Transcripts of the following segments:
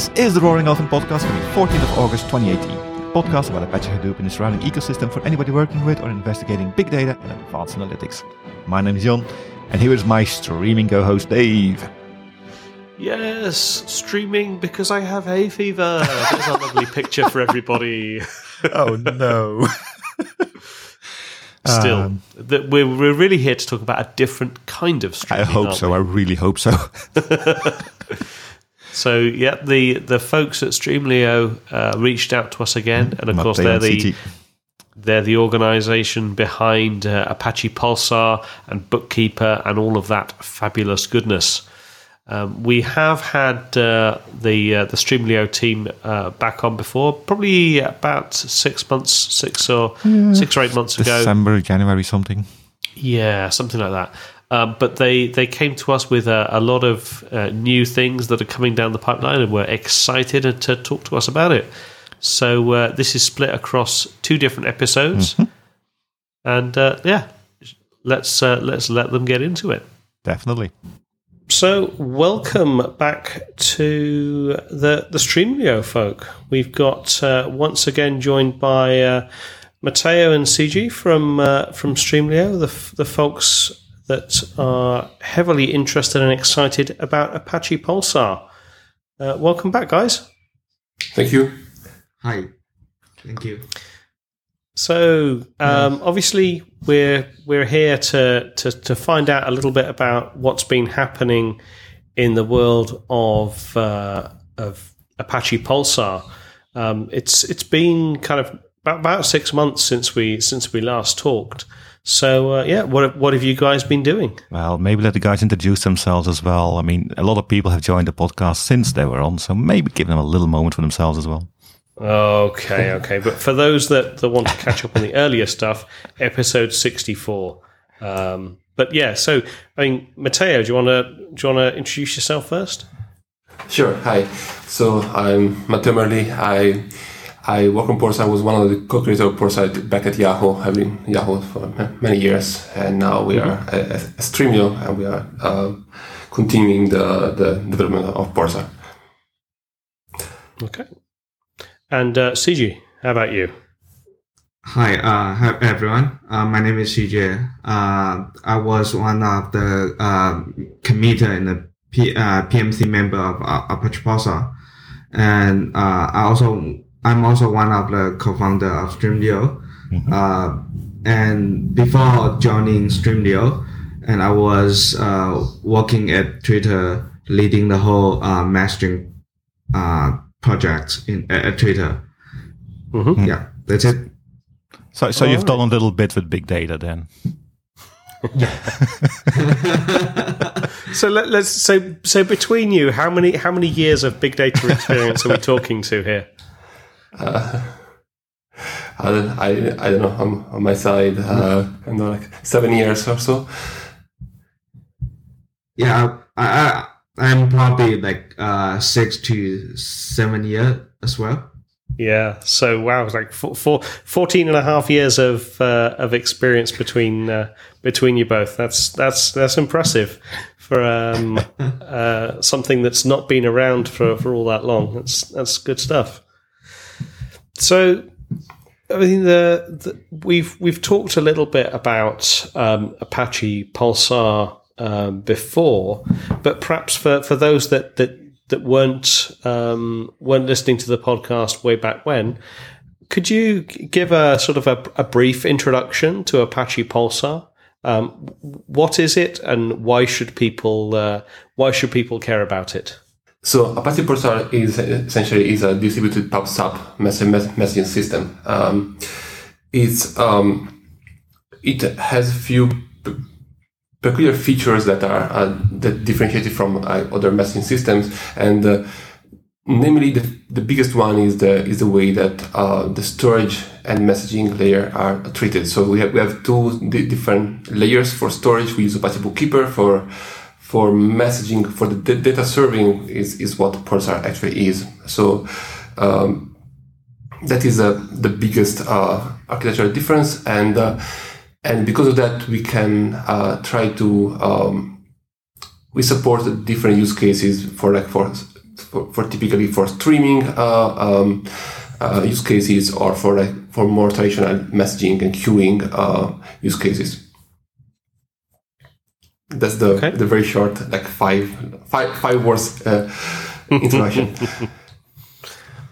This is the Roaring Elephant podcast from the 14th of August 2018. A podcast about Apache Hadoop and the surrounding ecosystem for anybody working with or investigating big data and advanced analytics. My name is Jon, and here is my streaming co-host Dave. Yes, streaming because I have hay fever. There's a lovely picture for everybody. oh no. Still, um, that we're, we're really here to talk about a different kind of streaming. I hope so. I really hope so. so, yeah, the the folks at Streamlio uh, reached out to us again, and of course they're the they're the organization behind uh, Apache Pulsar and Bookkeeper and all of that fabulous goodness. Um, we have had uh, the uh, the Streamlio team uh, back on before, probably about six months, six or yeah. six or eight months December, ago, December, January, something. Yeah, something like that. Um, but they, they came to us with a, a lot of uh, new things that are coming down the pipeline, and were excited to talk to us about it. So uh, this is split across two different episodes, mm-hmm. and uh, yeah, let's let's let them get into it. Definitely. So, welcome back to the the Streamlio folk. We've got uh, once again joined by uh, Matteo and CG from uh, from Streamlio, the the folks that are heavily interested and excited about Apache Pulsar. Uh, welcome back, guys. Thank you. Hi. Thank you. So um, obviously we're we're here to, to to find out a little bit about what's been happening in the world of uh, of Apache Pulsar. Um, it's it's been kind of about, about six months since we since we last talked. So uh, yeah, what what have you guys been doing? Well, maybe let the guys introduce themselves as well. I mean, a lot of people have joined the podcast since they were on, so maybe give them a little moment for themselves as well. Okay, okay. But for those that, that want to catch up on the earlier stuff, episode 64. Um, but yeah, so, I mean, Matteo, do you want to do you want to introduce yourself first? Sure. Hi. So I'm Matteo Merli. I I work on Pulsar. I was one of the co-creators of Pulsar back at Yahoo. I've been Yahoo for many years, and now we are mm-hmm. at, Streamlio, and we are uh, continuing the, the development of Pulsar. Okay. And uh, CG, how about you? Hi, uh, hi everyone. Uh, my name is CJ. Uh, I was one of the uh, committer and the P, uh, PMC member of uh, Apache Pulsar. And uh, I also, I'm also one of the co-founder of Streamlio. Mm-hmm. Uh, and before joining Streamlio, and I was uh, working at Twitter, leading the whole uh, messaging uh, project in at Twitter. Mm-hmm. Yeah, that's it. So, so All you've right. done a little bit with big data then. so let, us so so between you, how many how many years of big data experience are we talking to here? Uh, I, I, I don't know on, on my side, uh, kind of like seven years or so. Yeah, I, I I'm probably like uh, six to seven years as well. Yeah. So wow, it's like four, four, 14 and a half years of uh, of experience between uh, between you both. That's that's that's impressive for um, uh, something that's not been around for, for all that long. That's that's good stuff. So. I mean, the, the, we've we've talked a little bit about um, Apache Pulsar um, before, but perhaps for, for those that that that weren't um, weren't listening to the podcast way back when, could you give a sort of a, a brief introduction to Apache Pulsar? Um, what is it, and why should people uh, why should people care about it? So Apache Pulsar is essentially is a distributed PubSub messaging system. Um, it's um, it has a few peculiar features that are uh, that differentiated from uh, other messaging systems, and uh, namely the, the biggest one is the is the way that uh, the storage and messaging layer are treated. So we have we have two different layers for storage. We use Apache Bookkeeper for for messaging for the data serving is is what Pulsar actually is. So. Um, that is uh, the biggest uh, architectural difference, and and because of that we can uh, try to um, we support different use cases for like for for, for typically for streaming uh, um, uh, use cases or for like for more traditional messaging and queuing uh, use cases. That's the Okay. the very short like five five five words uh, introduction.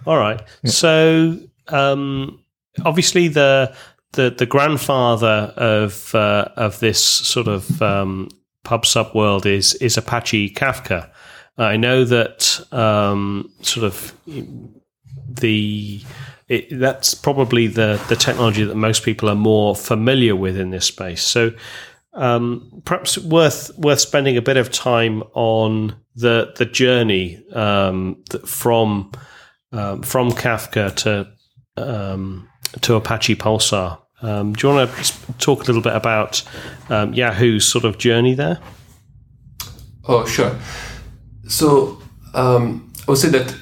All right. So um, obviously the the the grandfather of uh, of this sort of um, pub sub world is is Apache Kafka. I know that um, sort of the it, that's probably the the technology that most people are more familiar with in this space. So um, perhaps worth worth spending a bit of time on the the journey um, from um, from Kafka to um, to Apache Pulsar. Um, do you want to talk a little bit about um, Yahoo's sort of journey there? Oh, sure. So I would say that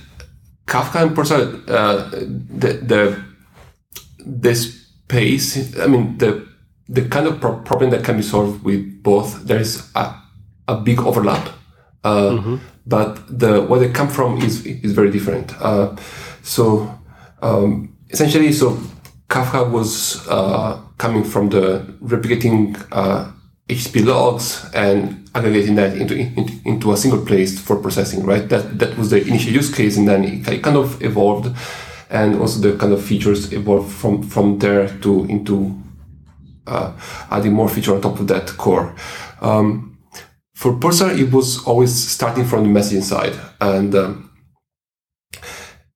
Kafka and Pulsar, uh, the the the space. I mean, the the kind of pro- problem that can be solved with both. There is a, a big overlap, uh, but the where they come from is is very different. Uh, so um, essentially, so Kafka was uh, coming from the replicating uh, HTTP logs and aggregating that into, into into a single place for processing. Right. That that was the initial use case, and then it, it kind of evolved, and also the kind of features evolved from from there to into uh, adding more feature on top of that core. Um, for Pulsar, it was always starting from the messaging side, and um,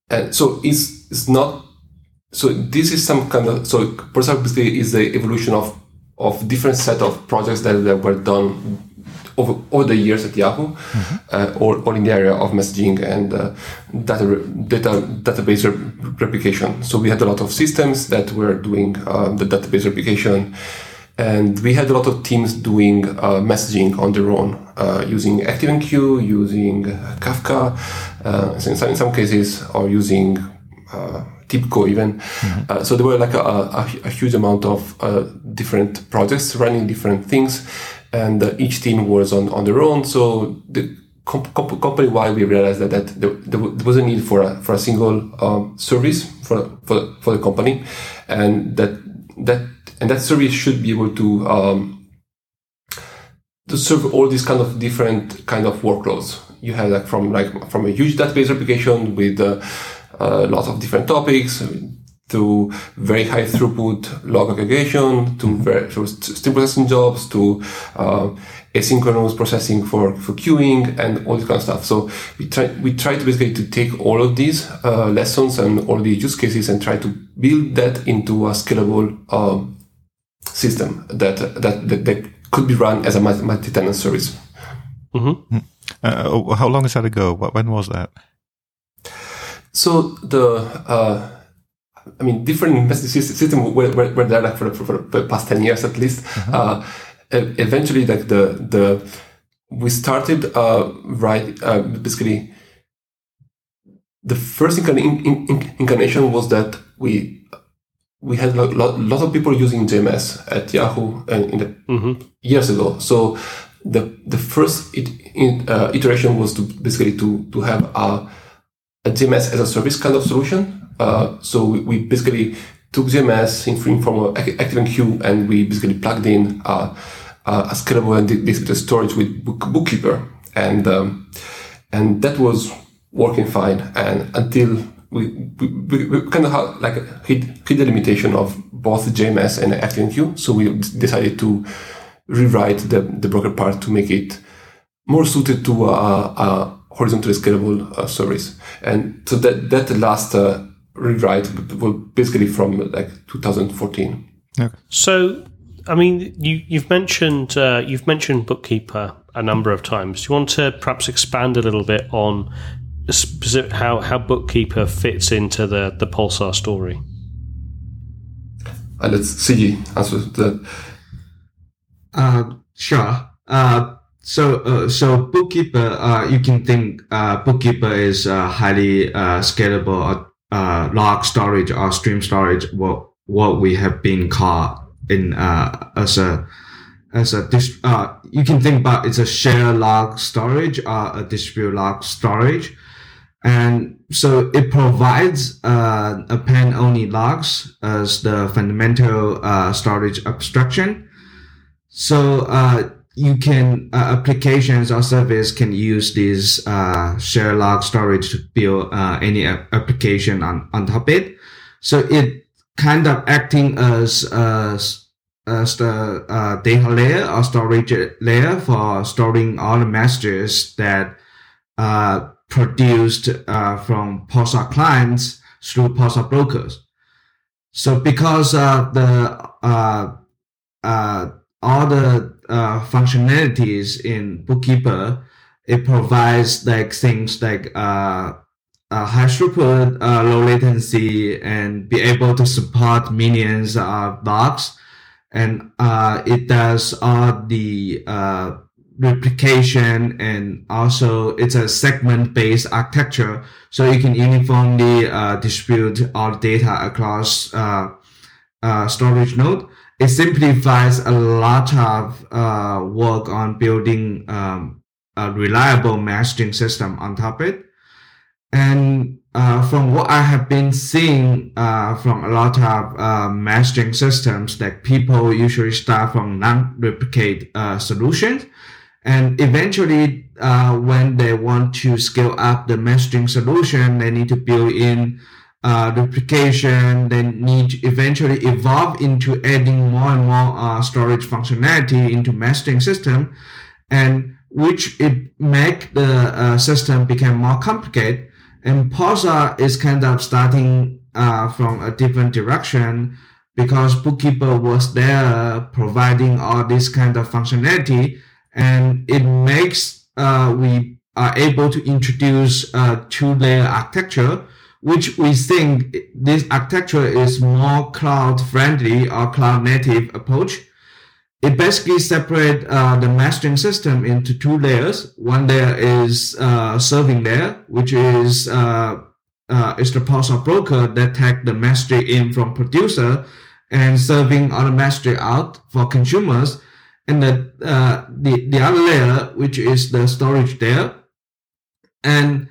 and so it's it's not. So this is some kind of so Pulsar basically is the evolution of of different set of projects that, that were done over, over the years at Yahoo, uh, or, or in the area of messaging and uh, data, data database re- replication. So we had a lot of systems that were doing uh, the database replication, and we had a lot of teams doing uh, messaging on their own, uh, using ActiveMQ, using Kafka, uh, in, some, in some cases, or using uh, TIBCO even. Uh, so there were like a, a, a huge amount of uh, different projects running different things, and uh, each team was on, on their own. So the comp- comp- company wide, we realized that, that there, there wa- there was a need for a, for a single um, service for, for, for the company, and that that and that service should be able to um, to serve all these kind of different kind of workloads. You have like from like from a huge database application with uh, a lot of different topics to very high throughput log aggregation to very to stream processing jobs to uh, asynchronous processing for, for queuing and all this kind of stuff. So we try we try to basically to take all of these uh, lessons and all the use cases and try to build that into a scalable um, system that, that that that could be run as a multi- multi-tenant service. Uh, how long is that ago? When was that? So the uh, I mean, different message system were, were, were there like for, for, for the past ten years at least. Uh, e- eventually, like the the we started uh, right uh, basically the first incarn- in, in, in- incarnation was that we we had a lot, lot of people using JMS at Yahoo and in the years ago. So the the first it, in, uh, iteration was to basically to to have a a JMS as a service kind of solution. Uh, so we, we basically took JMS in, from a ActiveMQ and we basically plugged in uh, uh, a scalable and distributed storage with book, Bookkeeper, and um, and that was working fine. And until we we, we, kind of had, like hit, hit the limitation of both JMS and ActiveMQ, so we decided to rewrite the, the broker part to make it more suited to a, a horizontally scalable uh, service. And so that that last uh, rewrite was basically from like 2014. Okay. So, I mean, you, you've mentioned uh, you've mentioned Bookkeeper a number of times. Do you want to perhaps expand a little bit on specific, how how Bookkeeper fits into the the Pulsar story? And let's see answer that. Uh, sure. Uh, so, uh, so bookkeeper, uh, you can think, uh, bookkeeper is, uh, highly, uh, scalable, uh, log storage or stream storage, what, what we have been called in, uh, as a, as a, dis- uh, you can think about it's a share log storage or a distribute log storage. And so it provides uh, append only logs as the fundamental uh, storage abstraction. So uh, you can uh, applications or service can use this uh, share log storage to build uh, any application on on top of it. So it kind of acting as as, as the uh, data layer or storage layer for storing all the messages that uh, produced uh, from Pulsar clients through Pulsar brokers. So because uh, the uh, uh, all the uh, functionalities in Bookkeeper, it provides like things like uh, uh, high throughput, uh, low latency, and be able to support millions of logs. And uh, it does all the uh, replication and also it's a segment based architecture. So you can uniformly uh, distribute all data across uh, storage node. It simplifies a lot of work on building um, a reliable messaging system on top of it. And uh, from what I have been seeing uh, from a lot of uh, messaging systems, that people usually start from non-replicate uh, solutions, and eventually, uh, when they want to scale up the messaging solution, they need to build in uh, replication. They need eventually evolve into adding more and more storage functionality into messaging system, and which it make the system become more complicated and Pulsar is kind of starting uh, from a different direction because Bookkeeper was there providing all this kind of functionality, and it makes uh, we are able to introduce a two-layer architecture, which we think this architecture is more cloud-friendly or cloud-native approach it basically separate uh, the messaging system into two layers. One layer is uh, serving layer, which is uh, uh, is the Pulsar broker that take the message in from producer and serving all the message out for consumers. And the uh, the the other layer, which is the storage layer, and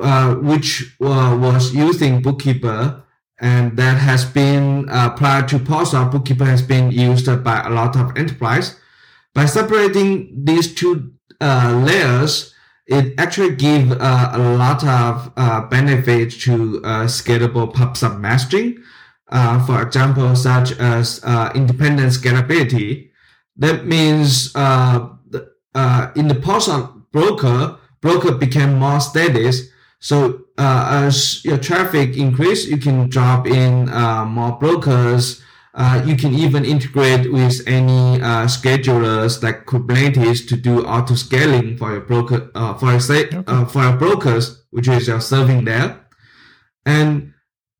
uh, which uh, was using Bookkeeper and that has been uh, prior to Pulsar, Bookkeeper has been used by a lot of enterprise. By separating these two uh, layers, it actually gives uh, a lot of benefits to scalable PubSub messaging. For example, such as independent scalability. That means in the Pulsar broker, broker became more steady so uh, as your traffic increase, you can drop in uh, more brokers. Uh, you can even integrate with any uh, schedulers like Kubernetes to do auto scaling for your broker uh, for your okay. Uh, for your brokers, which is your serving there. And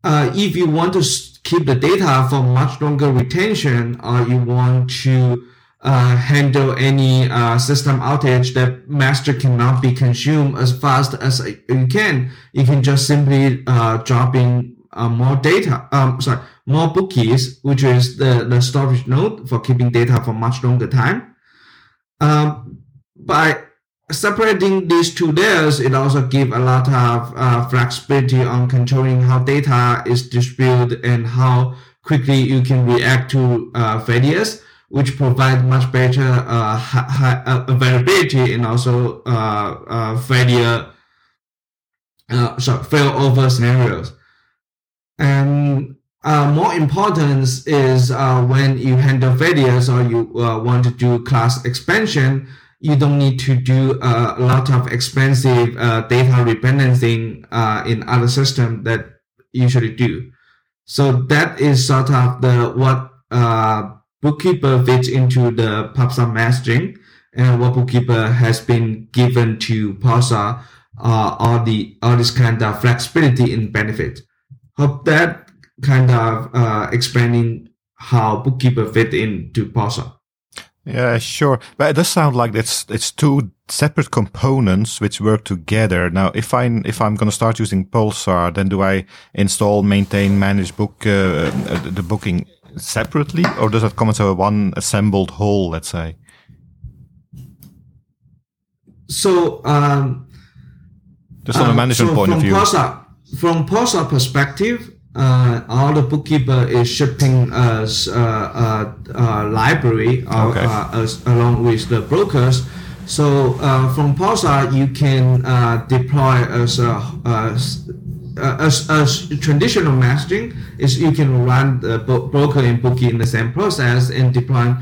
if you want to keep the data for much longer retention, or you want to uh, handle any uh, system outage that master cannot be consumed as fast as you can. You can just simply uh, drop in uh, more data, um, sorry, more bookies, which is the, the storage node for keeping data for much longer time. Um, by separating these two layers, it also gives a lot of uh, flexibility on controlling how data is distributed and how quickly you can react to uh, failures which provide much better uh, high, uh, availability and also uh, uh, failure, uh, sorry, fail over scenarios. And uh, more importance is when you handle failures or you want to do class expansion, you don't need to do a lot of expensive data rebalancing in other systems that usually do. So that is sort of the what uh, Bookkeeper fits into the PubSub messaging, and what Bookkeeper has been given to Pulsar uh, all the all this kind of flexibility and benefit. Hope that kind of uh, explaining how Bookkeeper fit into Pulsar. Yeah, sure. But it does sound like it's it's two separate components which work together. Now, if I if I'm going to start using Pulsar, then do I install, maintain, manage book uh, the booking separately, or does that come as a one assembled whole? Let's say. So um, Just on a Uh, management so point of view. Pulsar, from Pulsar perspective, uh, all the bookkeeper is shipping us uh, uh, uh, library uh, Okay. uh, along with the brokers. So uh, from Pulsar, you can uh, deploy as a uh, as, as traditional messaging is you can run the broker and bookie in the same process and deploy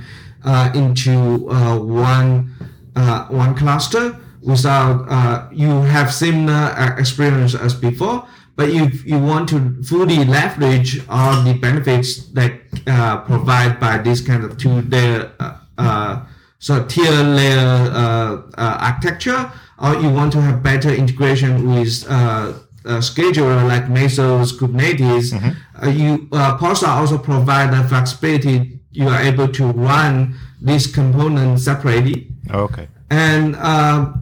uh, into uh, one uh, one cluster without uh, you have similar experience as before but if you want to fully leverage all the benefits that provide by this kind of two layer so tier layer architecture or you want to have better integration with scheduler like Mesos, Kubernetes, uh, you uh, Pulsar also provide the flexibility. You are able to run these components separately. Okay. And uh,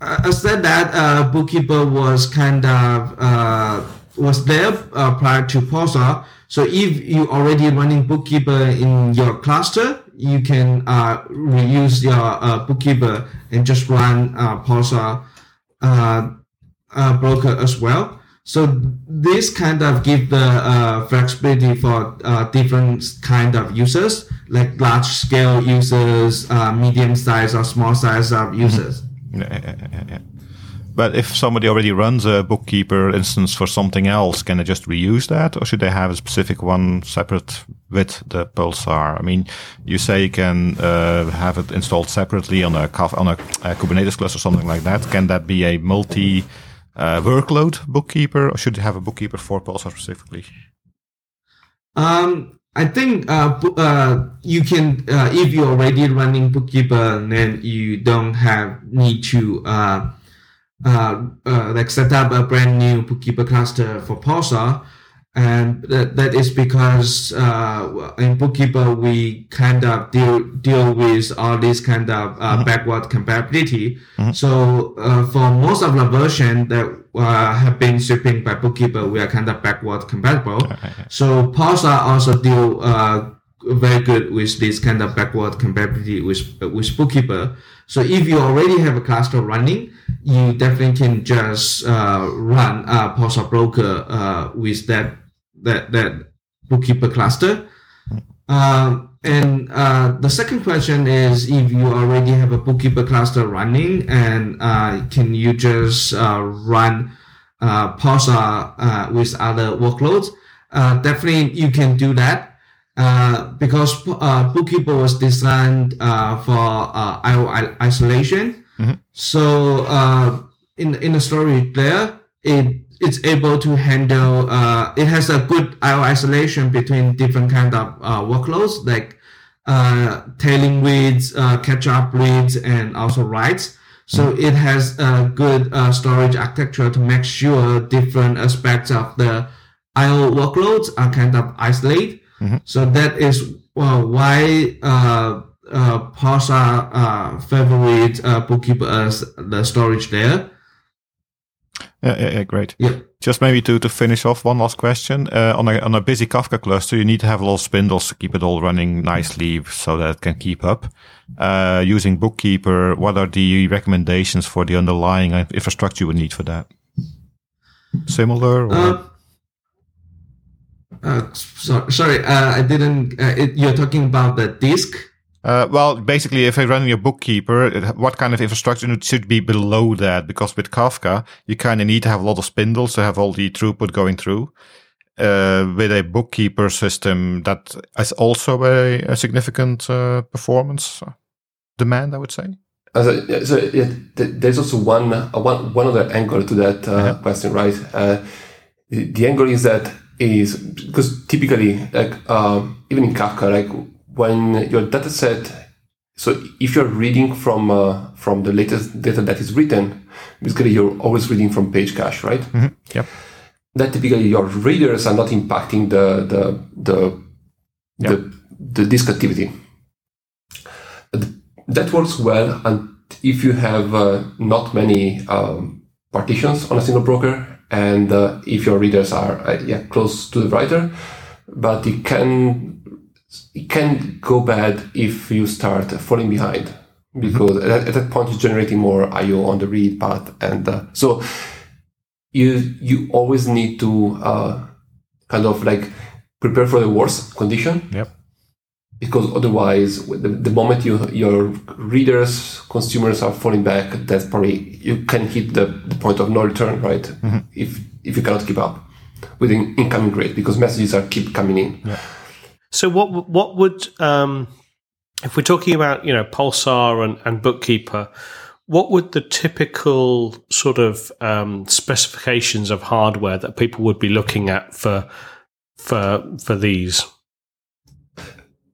I said that uh, Bookkeeper was kind of uh, was there uh, prior to Pulsar. So if you already running Bookkeeper in your cluster, you can uh, reuse your uh, Bookkeeper and just run uh, Pulsar uh, broker as well. So this kind of give the uh, flexibility for uh, different kind of users, like large scale users, uh, medium size or small size of users. Yeah, yeah, yeah, yeah. But if somebody already runs a bookkeeper instance for something else, can they just reuse that, or should they have a specific one separate with the Pulsar? I mean, you say you can uh, have it installed separately on a on a, uh Kubernetes cluster or something like that. Can that be a multi uh, workload bookkeeper, or should you have a bookkeeper for Pulsar specifically? Um, I think uh, uh, you can uh, if you're already running Bookkeeper, then you don't have need to uh, uh, uh, like set up a brand new Bookkeeper cluster for Pulsar. And that, that is because uh, in Bookkeeper we kind of deal deal with all this kind of uh, backward compatibility. So uh, for most of the version that uh, have been shipping by Bookkeeper, we are kind of backward compatible. So Pulsar also deal uh, very good with this kind of backward compatibility with with Bookkeeper. So if you already have a cluster running, you definitely can just uh, run uh, Pulsar Broker uh, with that that that Bookkeeper cluster. Um, and uh, the second question is if you already have a bookkeeper cluster running and uh, can you just uh, run uh, Pulsar uh, with other workloads? Uh, definitely you can do that uh, because uh, bookkeeper was designed uh, for uh, IO isolation. So uh, in in the storage there, it it's able to handle. Uh, it has a good IO isolation between different kind of uh, workloads like uh, tailing reads, uh, catch up reads, and also writes. So it has a good uh, storage architecture to make sure different aspects of the IO workloads are kind of isolated. So that is uh, why uh, uh, Pulsar uh, favorite uh, bookkeeper as the storage layer. Yeah, yeah, yeah great. Yeah. Just maybe to, to finish off, one last question. Uh, on a on a busy Kafka cluster, you need to have a lot of spindles to keep it all running nicely so that it can keep up. Uh, using Bookkeeper, what are the recommendations for the underlying infrastructure you would need for that? Similar? Or? Uh, uh, so, sorry, uh, I didn't. Uh, it, you're talking about the disk. Uh, well, basically, if you're running your bookkeeper, it- what kind of infrastructure should be below that? Because with Kafka, you kind of need to have a lot of spindles to have all the throughput going through. Uh, with a bookkeeper system, that is also a, a significant uh, performance demand, I would say. Uh, so, yeah, so yeah, th- there's also one, uh, one one other angle to that uh, question, right? Uh, the, angle is that is because typically, like uh, even in Kafka, like when your data set, so if you're reading from uh, from the latest data that is written, basically you're always reading from page cache, right? Yep. That typically your readers are not impacting the the the the, the disk activity that works well and if you have uh, not many um, partitions on a single broker and uh, if your readers are uh, yeah close to the writer but it can it can go bad if you start falling behind because at, at that point you're generating more IO on the read path and uh, so you you always need to uh, kind of like prepare for the worst condition. Yep. Because otherwise, the, the moment you your readers, consumers are falling back, that's probably you can hit the, the point of no return, right? If if you cannot keep up with the incoming rate, because messages are keep coming in. So what what would um, if we're talking about you know Pulsar and, and Bookkeeper, what would the typical sort of um, specifications of hardware that people would be looking at for for for these?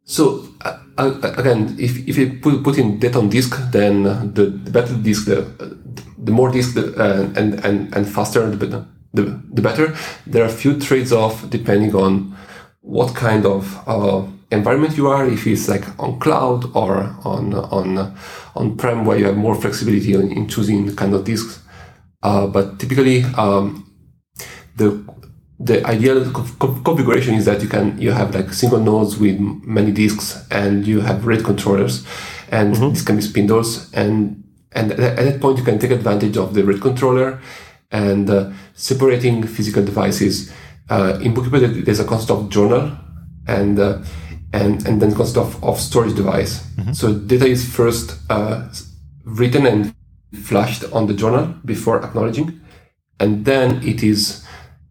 So uh, uh, again, if, if you put, put in data on disk, then the, the better the disk, the, the more disk the, uh, and, and, and faster, the, the, the better. There are a few trades off depending on what kind of uh, environment you are. If it's like on cloud or on on on prem, where you have more flexibility in, in choosing the kind of disks. Uh, but typically, um, the the ideal conf- configuration is that you can you have like single nodes with many disks and you have RAID controllers and this can be spindles and and at at that point you can take advantage of the RAID controller and uh, separating physical devices uh, in bookkeeper there's a concept of journal and uh, and and then concept of, of storage device so data is first uh, written and flashed on the journal before acknowledging and then it is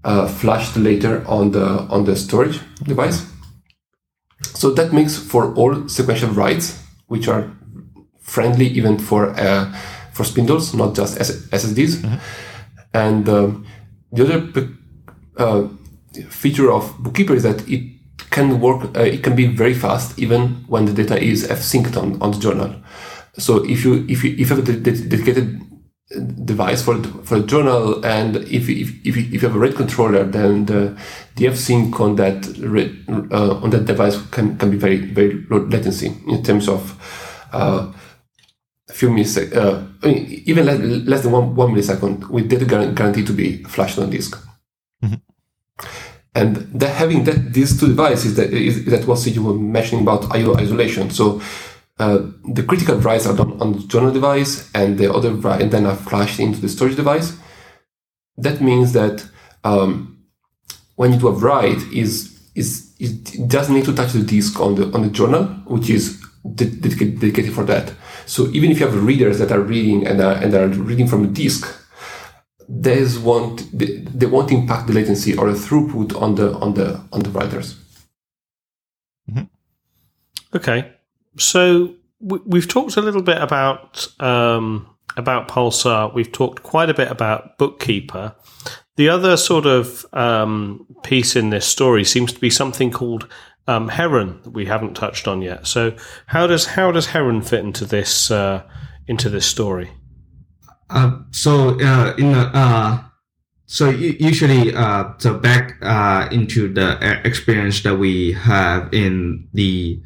uh, flashed later on the on the storage device. So that makes for all sequential writes, which are friendly even for uh, for spindles, not just S- SSDs. And um, the other uh, feature of Bookkeeper is that it can work. Uh, it can be very fast even when the data is f-synced on, on the journal. So if you if you if you have a de- de- dedicated device for the, for the journal and if, if, if, you- if you have a RAID controller then the, the f-sync on that uh, on that device can, can be very very low latency in terms of uh, a few milliseconds uh, I mean, even less, less than one, one millisecond with data guar- guaranteed to be flashed on disk and having that these two devices that is that what you were mentioning about IO isolation so uh, the critical writes are done on the journal device and the other and then are flashed into the storage device. That means that um, when you do a write is is it doesn't need to touch the disk on the on the journal, which is dedicated, dedicated for that. So even if you have readers that are reading and are, and are reading from the disk, these won't they, won't impact the latency or the throughput on the on the on the writers. Okay, so we, we've talked a little bit about um, about Pulsar. We've talked quite a bit about Bookkeeper. The other sort of um, piece in this story seems to be something called um, Heron that we haven't touched on yet. So how does how does Heron fit into this uh, into this story? Uh, so uh, in uh, so usually uh, so back uh, into the uh, experience that we have in the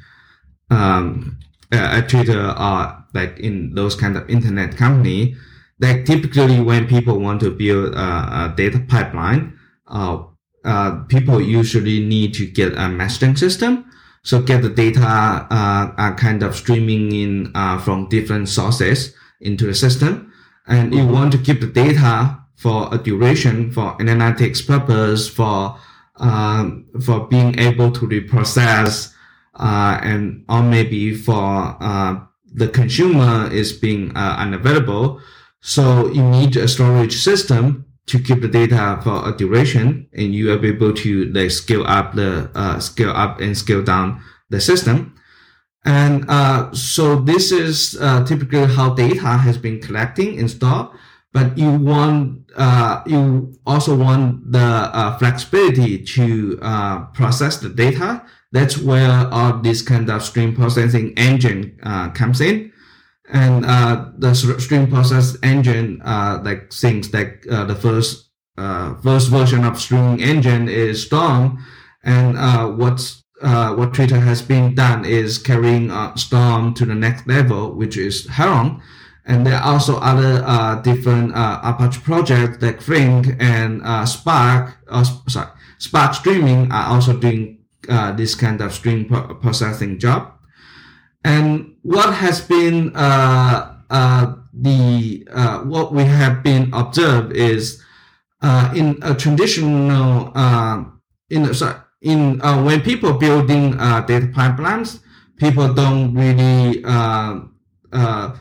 um, uh, at Twitter or like in those kind of internet company, like typically when people want to build a, a data pipeline, uh, uh, people usually need to get a messaging system. So get the data uh, uh, kind of streaming in uh, from different sources into the system and you want to keep the data for a duration for analytics purpose for um, for being able to reprocess uh, and or maybe for uh, the consumer is being uh, unavailable. So you need a storage system to keep the data for a duration and you are able to like scale up the uh, scale up and scale down the system and uh, so this is uh, typically how data has been collecting and stored. But you want, uh, you also want the uh, flexibility to uh, process the data. That's where all this kind of stream processing engine uh, comes in. And uh, the stream process engine, uh, like things like the first first version of streaming engine is Storm, and uh, what's uh, what Twitter has been done is carrying uh, Storm to the next level, which is Heron. And there are also other uh, different uh, Apache projects like Flink and uh, Spark, uh, sorry, Spark Streaming are also doing this kind of stream processing job. And what has been the what we have been observed is in a traditional in sorry, in uh, when people building uh, data pipelines, people don't really uh, uh,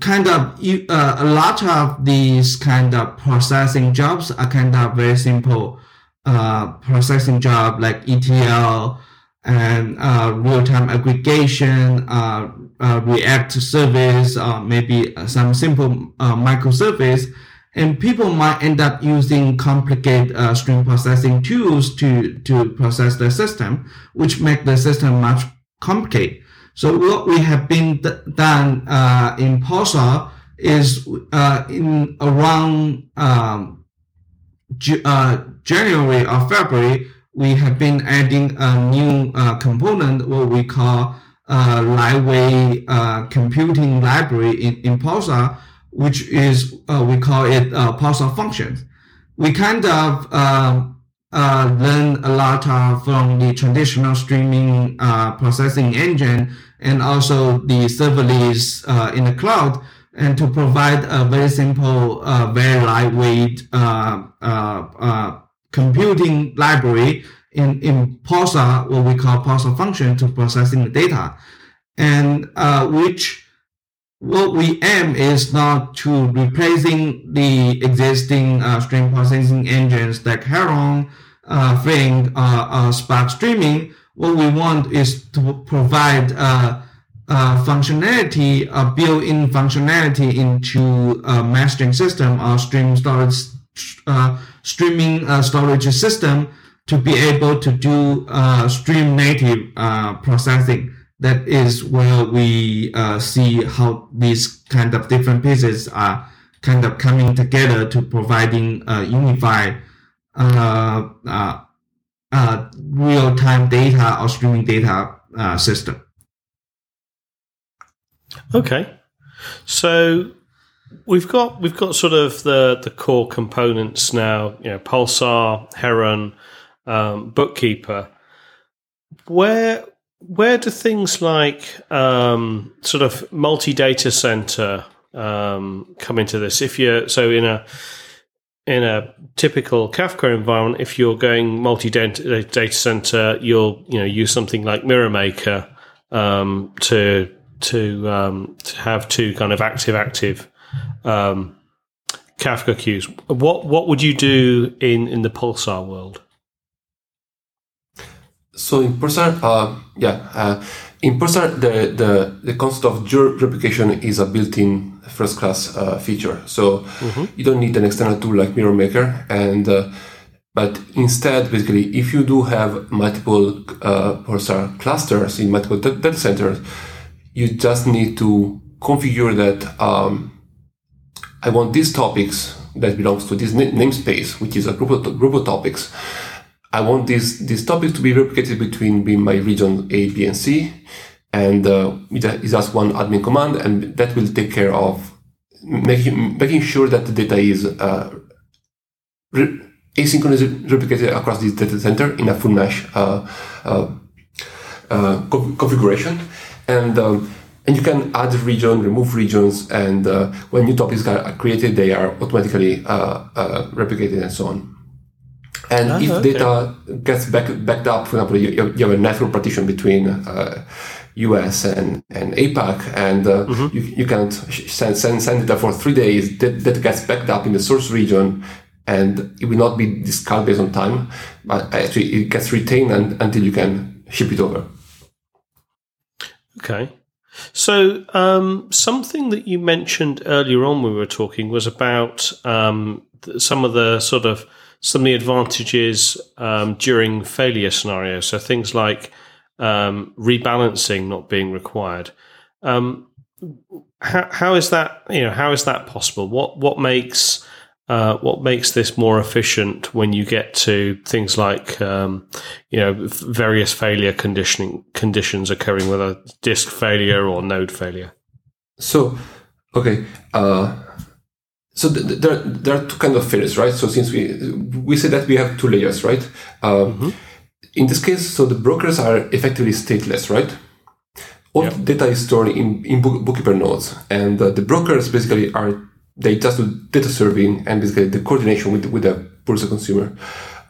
kind of uh, a lot of these kind of processing jobs are kind of very simple uh, processing job like ETL and uh, real-time aggregation, uh, uh, React service, uh, maybe some simple uh, microservice. And people might end up using complicated uh, stream processing tools to, to process the system, which make the system much complicated. So what we have been d- done uh, in Pulsar is uh, in around um, Ju- uh, January or February, we have been adding a new uh, component, what we call uh, lightweight uh, computing library in, in Pulsar, which is uh, we call it uh, Pulsar functions. We kind of um, uh, learn a lot from the traditional streaming uh, processing engine and also the serverless uh, in the cloud and to provide a very simple, uh, very lightweight uh, uh, uh, computing library in, in Pulsar, what we call Pulsar function to processing the data. And uh, which what we aim is not to replacing the existing uh, stream processing engines like Heron, uh, uh, uh, Spark Streaming. What we want is to provide uh, uh, functionality, uh, built-in functionality into a messaging system or stream storage, uh, streaming storage system to be able to do uh, stream native uh, processing. That is where we uh, see how these kind of different pieces are kind of coming together to providing a unified uh, uh, uh, real-time data or streaming data uh, system. Okay, so we've got we've got sort of the the core components now. You know, Pulsar, Heron, um, Bookkeeper. Where where do things like um, sort of multi data center um, come into this? If you're so in a in a typical Kafka environment, if you're going multi data center, you'll you know use something like Mirror Maker um, to to um, to have two kind of active active um, Kafka queues. What what would you do in in the Pulsar world? So in Pulsar, uh, yeah, uh, in Pulsar, the, the, the concept of geo replication is a built-in first-class uh, feature. So you don't need an external tool like Mirror Maker, and uh, but instead, basically, if you do have multiple uh, Pulsar clusters in multiple data centers, you just need to configure that um, I want these topics that belongs to this na- namespace, which is a group of, group of topics. I want these these topics to be replicated between, between my region A, B, and C, and uh, it is just one admin command, and that will take care of making making sure that the data is uh, re- asynchronously replicated across this data center in a full mesh uh, uh, uh, co- configuration, and um, and you can add region, remove regions, and uh, when new topics are created, they are automatically replicated and so on. And Ah, if okay. data gets back, backed up, for example, you, you have a network partition between uh, US and, and APAC, and uh, Mm-hmm. you, you can send, send, send data for three days, that, that gets backed up in the source region, and it will not be discarded based on time, but actually it gets retained and, until you can ship it over. Okay. So, um, something that you mentioned earlier on when we were talking was about um, some of the sort of some of the advantages um, during failure scenarios. So things like um, rebalancing not being required. Um, how, how is that? You know, how is that possible? What what makes uh, what makes this more efficient when you get to things like um, you know various failure conditioning conditions occurring, whether disk failure or node failure? So, okay, uh, so th- th- there, there are two kind of failures, right? So since we we say that we have two layers, right? Um, In this case, so the brokers are effectively stateless, right? All Yep. data is stored in, in book, bookkeeper nodes, and uh, the brokers basically are they just do data serving and basically the coordination with with the Pulsar consumer.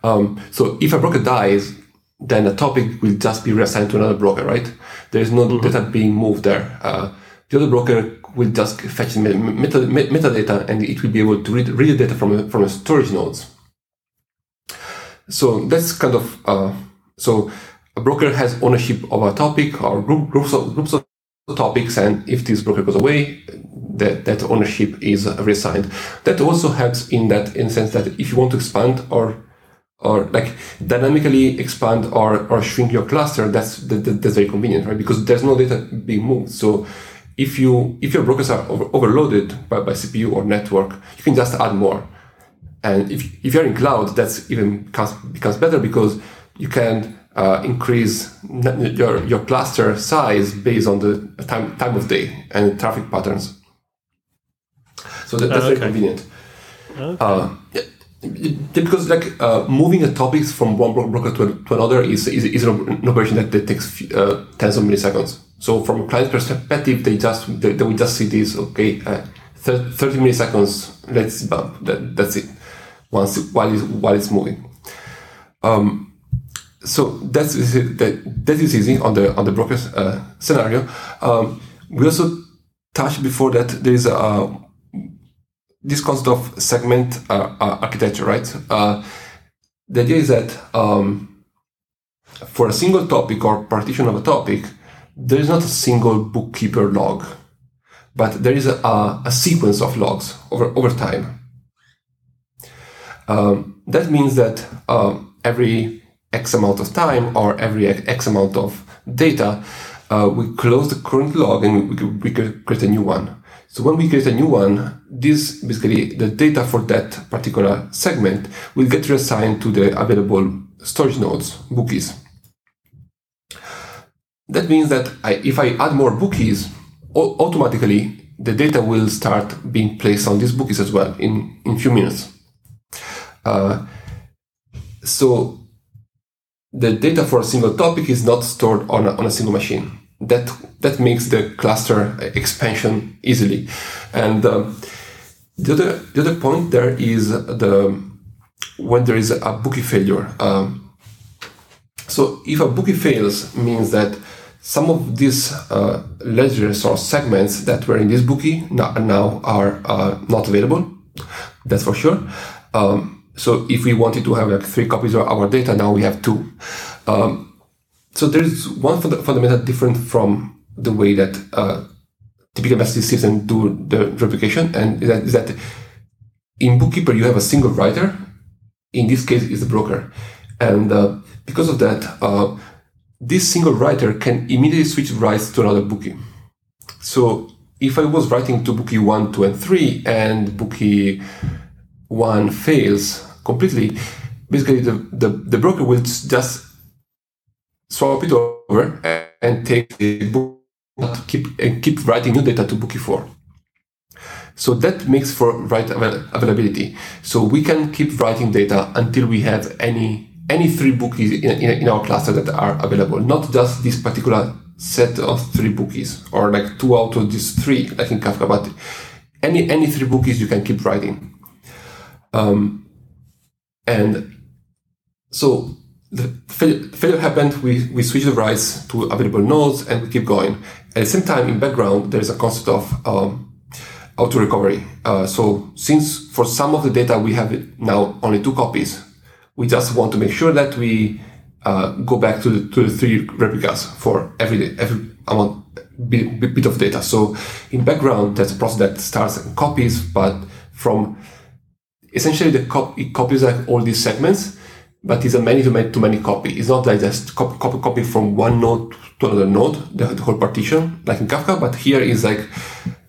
Um, so if a broker dies, then a topic will just be reassigned to another broker, right? There is no data being moved there. Uh, the other broker will just fetch meta, meta, metadata and it will be able to read, read the data from from the storage nodes. So that's kind of uh, so a broker has ownership of a topic or group, groups of groups of topics, and if this broker goes away, that, that ownership is reassigned. That also helps in that in the sense that if you want to expand or or like dynamically expand or, or shrink your cluster, that's that, that's very convenient, right? Because there's no data being moved. So if you if your brokers are over, overloaded by, by CPU or network, you can just add more. And if, if you're in cloud, that's even becomes, becomes better because you can uh, increase your, your cluster size based on the time, time of day and traffic patterns. So that, that's oh, okay. very convenient. Okay. Uh, because like uh, moving a topics from one broker to, to another is, is, is an operation that, that takes uh, tens of milliseconds. So from a client perspective, they just they, they will just see this. Okay, uh, 30 milliseconds. Let's bump. That, that's it. Once while it's, while it's moving. Um, so that's that that is easy on the on the broker uh, scenario. Um, we also touched before that there is a this concept of segment uh, uh, architecture, right? Uh, the idea is that um, for a single topic or partition of a topic, there is not a single bookkeeper log, but there is a, a, a sequence of logs over, over time. Um, that means that um, every X amount of time or every X amount of data, uh, we close the current log and we, we create a new one. So when we create a new one, this basically the data for that particular segment will get reassigned to the available storage nodes, bookies. That means that I, if I add more bookies, automatically the data will start being placed on these bookies as well in in few minutes. Uh, so the data for a single topic is not stored on a, on a single machine that that makes the cluster expansion easily. And um, the other the other point there is the when there is a bookie failure. Um, so if a bookie fails, means that some of these uh, ledgers or segments that were in this bookie now, are uh, not available. That's for sure. Um, so if we wanted to have like three copies of our data, now we have two. Um, so there's one fundamental difference from the way that uh, typical messaging systems do the replication, and that is that in Bookkeeper you have a single writer. In this case, is the broker, and uh, because of that, uh, this single writer can immediately switch writes to another bookie. So if I was writing to bookie one, two, and three, and bookie one fails completely, basically the, the, the broker will just swap it over and take the book keep and keep writing new data to Bookie 4. So that makes for write availability. So we can keep writing data until we have any any three bookies in, in, in, our cluster that are available, not just this particular set of three bookies or like two out of these three, like in Kafka, but any any three bookies you can keep writing. Um, and so the failure happened, we, we switch the writes to available nodes and we keep going. At the same time, in background, there is a concept of um, auto recovery. Uh, so since for some of the data we have now only two copies, we just want to make sure that we uh, go back to the, to the three replicas for every every amount bit, bit of data. So in background, there's a process that starts and copies, but from essentially the cop- it copies like all these segments but it's a many to many to many copy. It's not like just copy, copy, copy from one node to another node, the, the whole partition, like in Kafka. But here is like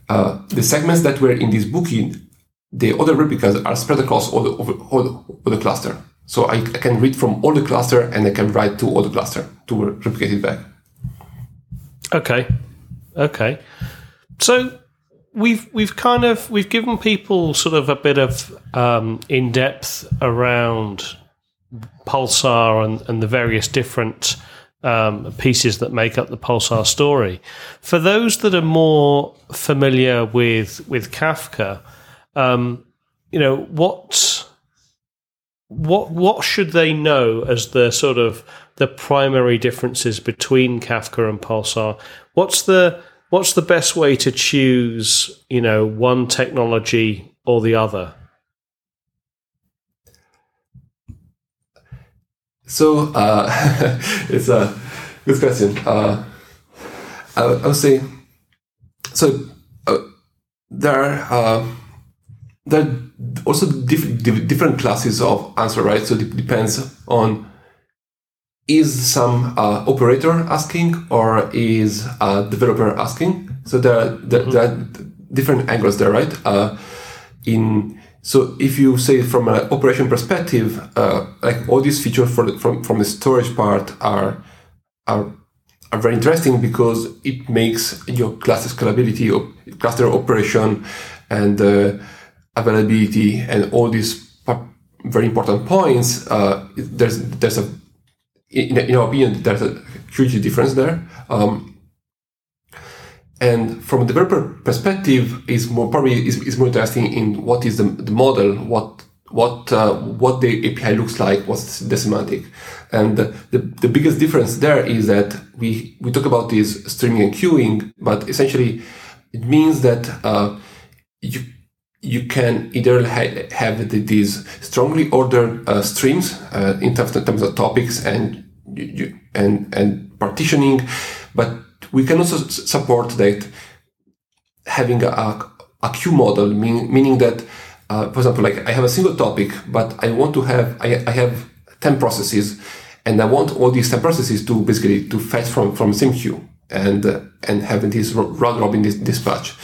uh, the segments that were in this booking, the other replicas are spread across all the, all, all the cluster. So I, I, can read from all the cluster and I can write to all the cluster to replicate it back. Okay. Okay. So we've we've kind of we've given people sort of a bit of um, in depth around Pulsar and, and the various different um, pieces that make up the Pulsar story. For those that are more familiar with with Kafka, um, you know what what what should they know as the sort of the primary differences between Kafka and Pulsar? What's the what's the best way to choose, you know, one technology or the other? So uh, it's a good question. Uh, I, I would say so. Uh, there are uh, there are also diff- diff- different classes of answer, right? So it depends on is some uh, operator asking or is a developer asking. So there are, there, mm-hmm. there are different angles there, right? Uh, in so if you say from an operation perspective, uh, like all these features the, from from the storage part are are are very interesting because it makes your cluster scalability, or cluster operation, and uh, availability, and all these very important points. Uh, there's there's a in, in our opinion there's a huge difference there. Um, and from a developer perspective, is more probably is, is more interesting in what is the, the model, what what uh, what the API looks like, what's the semantic, and the, the, the biggest difference there is that we we talk about this streaming and queuing, but essentially it means that uh, you you can either ha- have these strongly ordered uh, streams uh, in, terms, in terms of topics and you, and and partitioning, but we can also support that having a, a queue model, mean, meaning that, uh, for example, like I have a single topic, but I want to have, I, I have 10 processes and I want all these 10 processes to basically to fetch from, from same queue and, uh, and having this round robin this dispatch.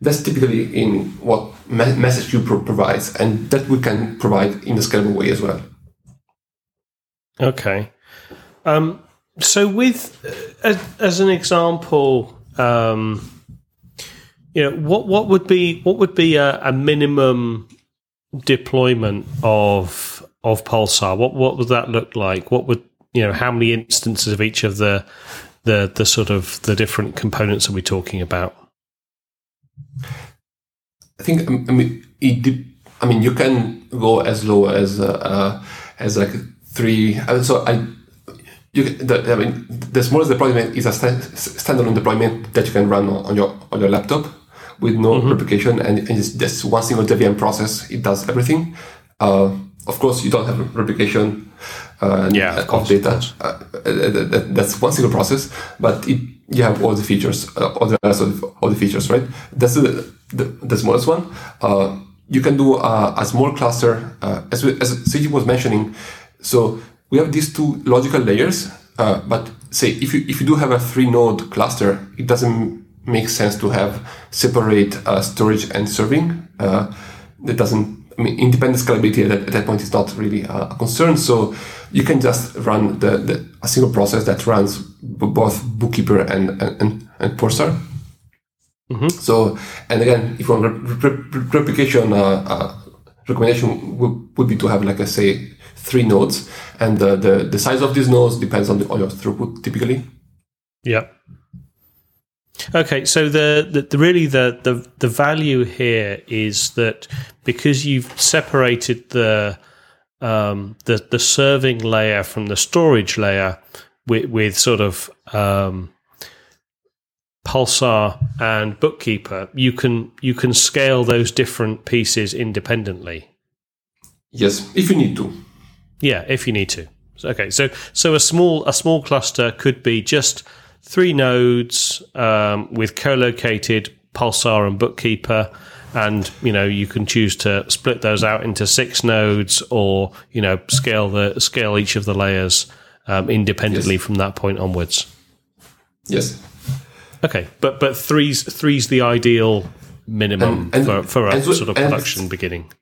That's typically in what me- message queue pro- provides and that we can provide in a scalable way as well. Okay. Um, so with as, as an example um, you know what what would be what would be a, a, minimum deployment of of pulsar? What what would that look like? What would you know how many instances of each of the the the sort of the different components are we talking about? I think i mean it, i mean you can go as low as uh, uh as like three so i you, the, I mean, the smallest deployment is a st- standalone deployment that you can run on, your on your laptop with no mm-hmm. replication, and, and, it's just one single JVM process. It does everything. Uh, of course, you don't have replication uh, yeah, of, of data. Uh, that, that's one single process, but it, you have all the features, uh, all the rest of all the features, right? That's the the, the smallest one. Uh, you can do a, a small cluster, uh, as we, as Sijie was mentioning. So we have these two logical layers, uh, but say if you if you do have a three node cluster, it doesn't make sense to have separate uh, storage and serving. Uh, that doesn't. I mean, independent scalability at that, at that point is not really a concern. So you can just run the, the a single process that runs both Bookkeeper and and, and, Pulsar. Mm-hmm. So, and again, if you want replication, uh, uh, recommendation would, would be to have, like I say, three nodes, and the, the, the size of these nodes depends on, the, on your throughput typically. Yeah. Okay, so the, the, the, really the, the the value here is that because you've separated the um, the the serving layer from the storage layer with, with sort of um, Pulsar and Bookkeeper, you can you can scale those different pieces independently. Yes, if you need to. Yeah, if you need to. Okay, so so a small a small cluster could be just three nodes um, with co-located Pulsar and Bookkeeper, and you know you can choose to split those out into six nodes, or you know scale the scale each of the layers um, independently yes. from that point onwards. Yes. Okay, but but three's three's the ideal minimum and, for, for a and, sort of production beginning.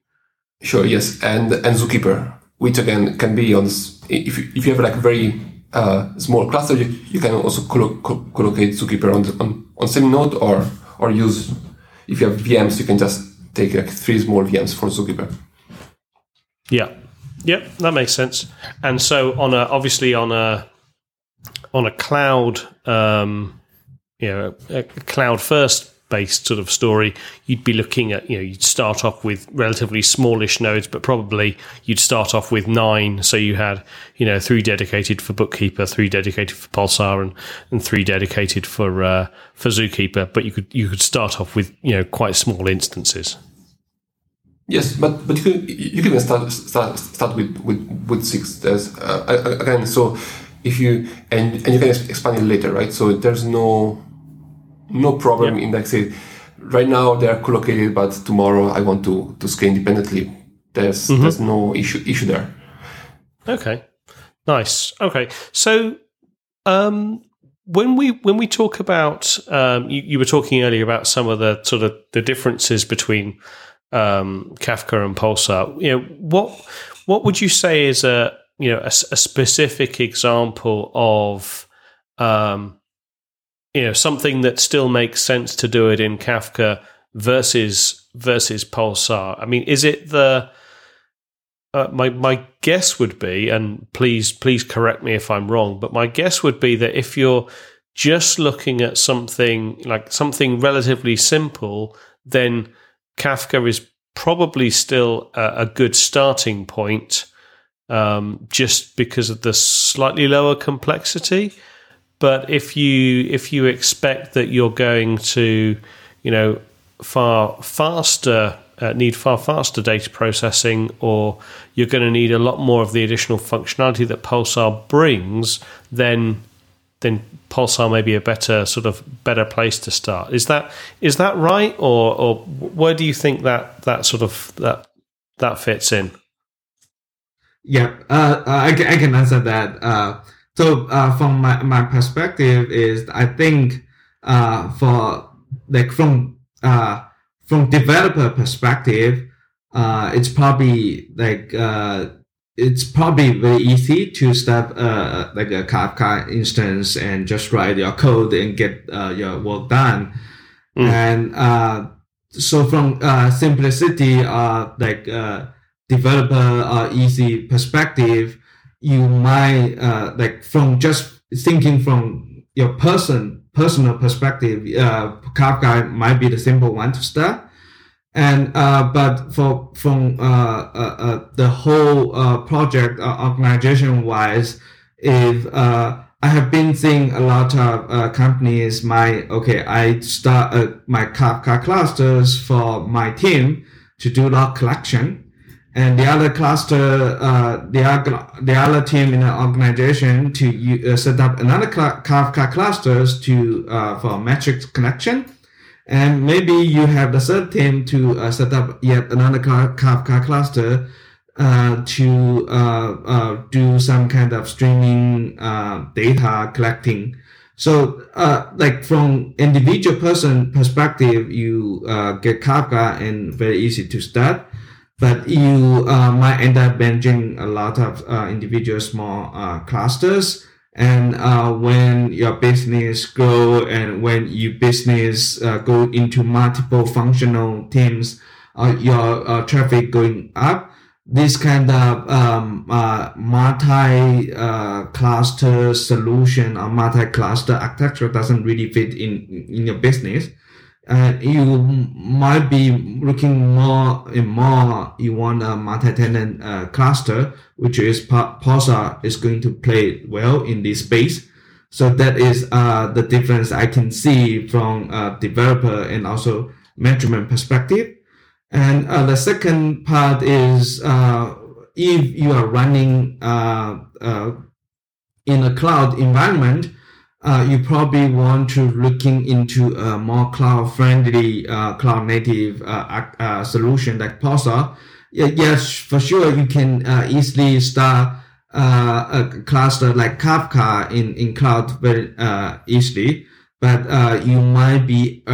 Sure. Yes, and and Zookeeper which again can be on if you, if you have like a very uh, small cluster, you, you can also collo- co- collocate Zookeeper on, the, on on same node or or use if you have VMs, you can just take like three small VMs for Zookeeper. Yeah, yeah, that makes sense. And so on a obviously on a on a cloud, um, you know, a cloud first based sort of story, you'd be looking at, you know, you'd start off with relatively smallish nodes, but probably you'd start off with nine. So you had, you know, three dedicated for Bookkeeper, three dedicated for Pulsar, and, and three dedicated for uh, for Zookeeper. But you could you could start off with, you know, quite small instances. Yes, but but you can you can start start start with with with six. Uh, again, so if you and and you can expand it later, right? So there's no no problem in like say right now they are co-located, but tomorrow I want to to scale independently. There's mm-hmm. there's no issue issue there. Okay, nice. Okay, so um, when we when we talk about um, you, you, were talking earlier about some of the sort of the differences between um, Kafka and Pulsar. You know what what would you say is a you know a, a specific example of um, you know something that still makes sense to do it in Kafka versus versus Pulsar? I mean, is it the uh, my my guess would be, and please please correct me if I'm wrong, but my guess would be that if you're just looking at something like something relatively simple, then Kafka is probably still a, a good starting point, um, just because of the slightly lower complexity. But if you if you expect that you're going to, you know, far faster uh, need far faster data processing, or you're going to need a lot more of the additional functionality that Pulsar brings, then then Pulsar may be a better sort of better place to start. Is that is that right, or or where do you think that that sort of that that fits in? Yeah, uh, I, I can answer that. Uh, so uh, from my, my perspective is I think uh, for like from uh, from developer perspective, uh, it's probably like uh, it's probably very easy to start uh, like a Kafka instance and just write your code and get uh, your work done. Mm. And uh, so from uh, simplicity, uh, like uh, developer uh, easy perspective, you might uh, like from just thinking from your person personal perspective, uh, Kafka might be the simple one to start. And uh, but for from uh, uh, uh the whole uh, project uh, organization wise, if uh I have been seeing a lot of companies, my okay, I start my Kafka clusters for my team to do log collection and the other cluster, uh, the other the other team in the organization to uh, set up another Kafka clusters to uh, for metrics connection, and maybe you have the third team to uh, set up yet another Kafka cluster uh, to uh, do some kind of streaming data collecting. So, like from individual person perspective, you get Kafka and very easy to start but you uh, might end up managing a lot of uh, individual small uh, clusters. And uh, when your business grow and when your business uh, go into multiple functional teams, uh, your traffic going up, this kind of um, multi cluster solution or multi cluster architecture doesn't really fit in in your business uh, you might be looking more and more you want a multi-tenant uh, cluster, which is Pulsar is going to play well in this space. So that is uh, the difference I can see from a developer and also management perspective. And uh, the second part is uh, if you are running uh, in a cloud environment, uh, you probably want to looking into a more cloud friendly, uh, cloud native uh, uh, solution like Pulsar. Yes, for sure, you can uh, easily start a cluster like Kafka in, in cloud very easily, but you might be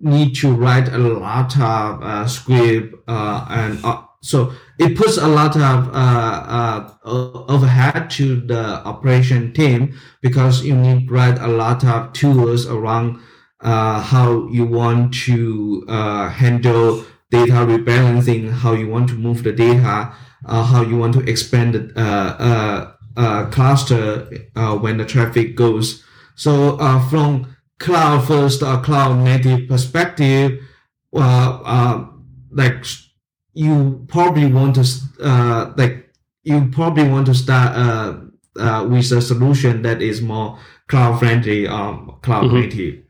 need to write a lot of script and so it puts a lot of uh, uh, overhead to the operation team because you need to write a lot of tools around uh, how you want to uh, handle data rebalancing, how you want to move the data, uh, how you want to expand the uh, cluster when the traffic goes. So from cloud first or cloud native perspective, uh, uh, like you probably want to uh, like you probably want to start uh, uh, with a solution that is more cloud friendly or cloud mm-hmm. native.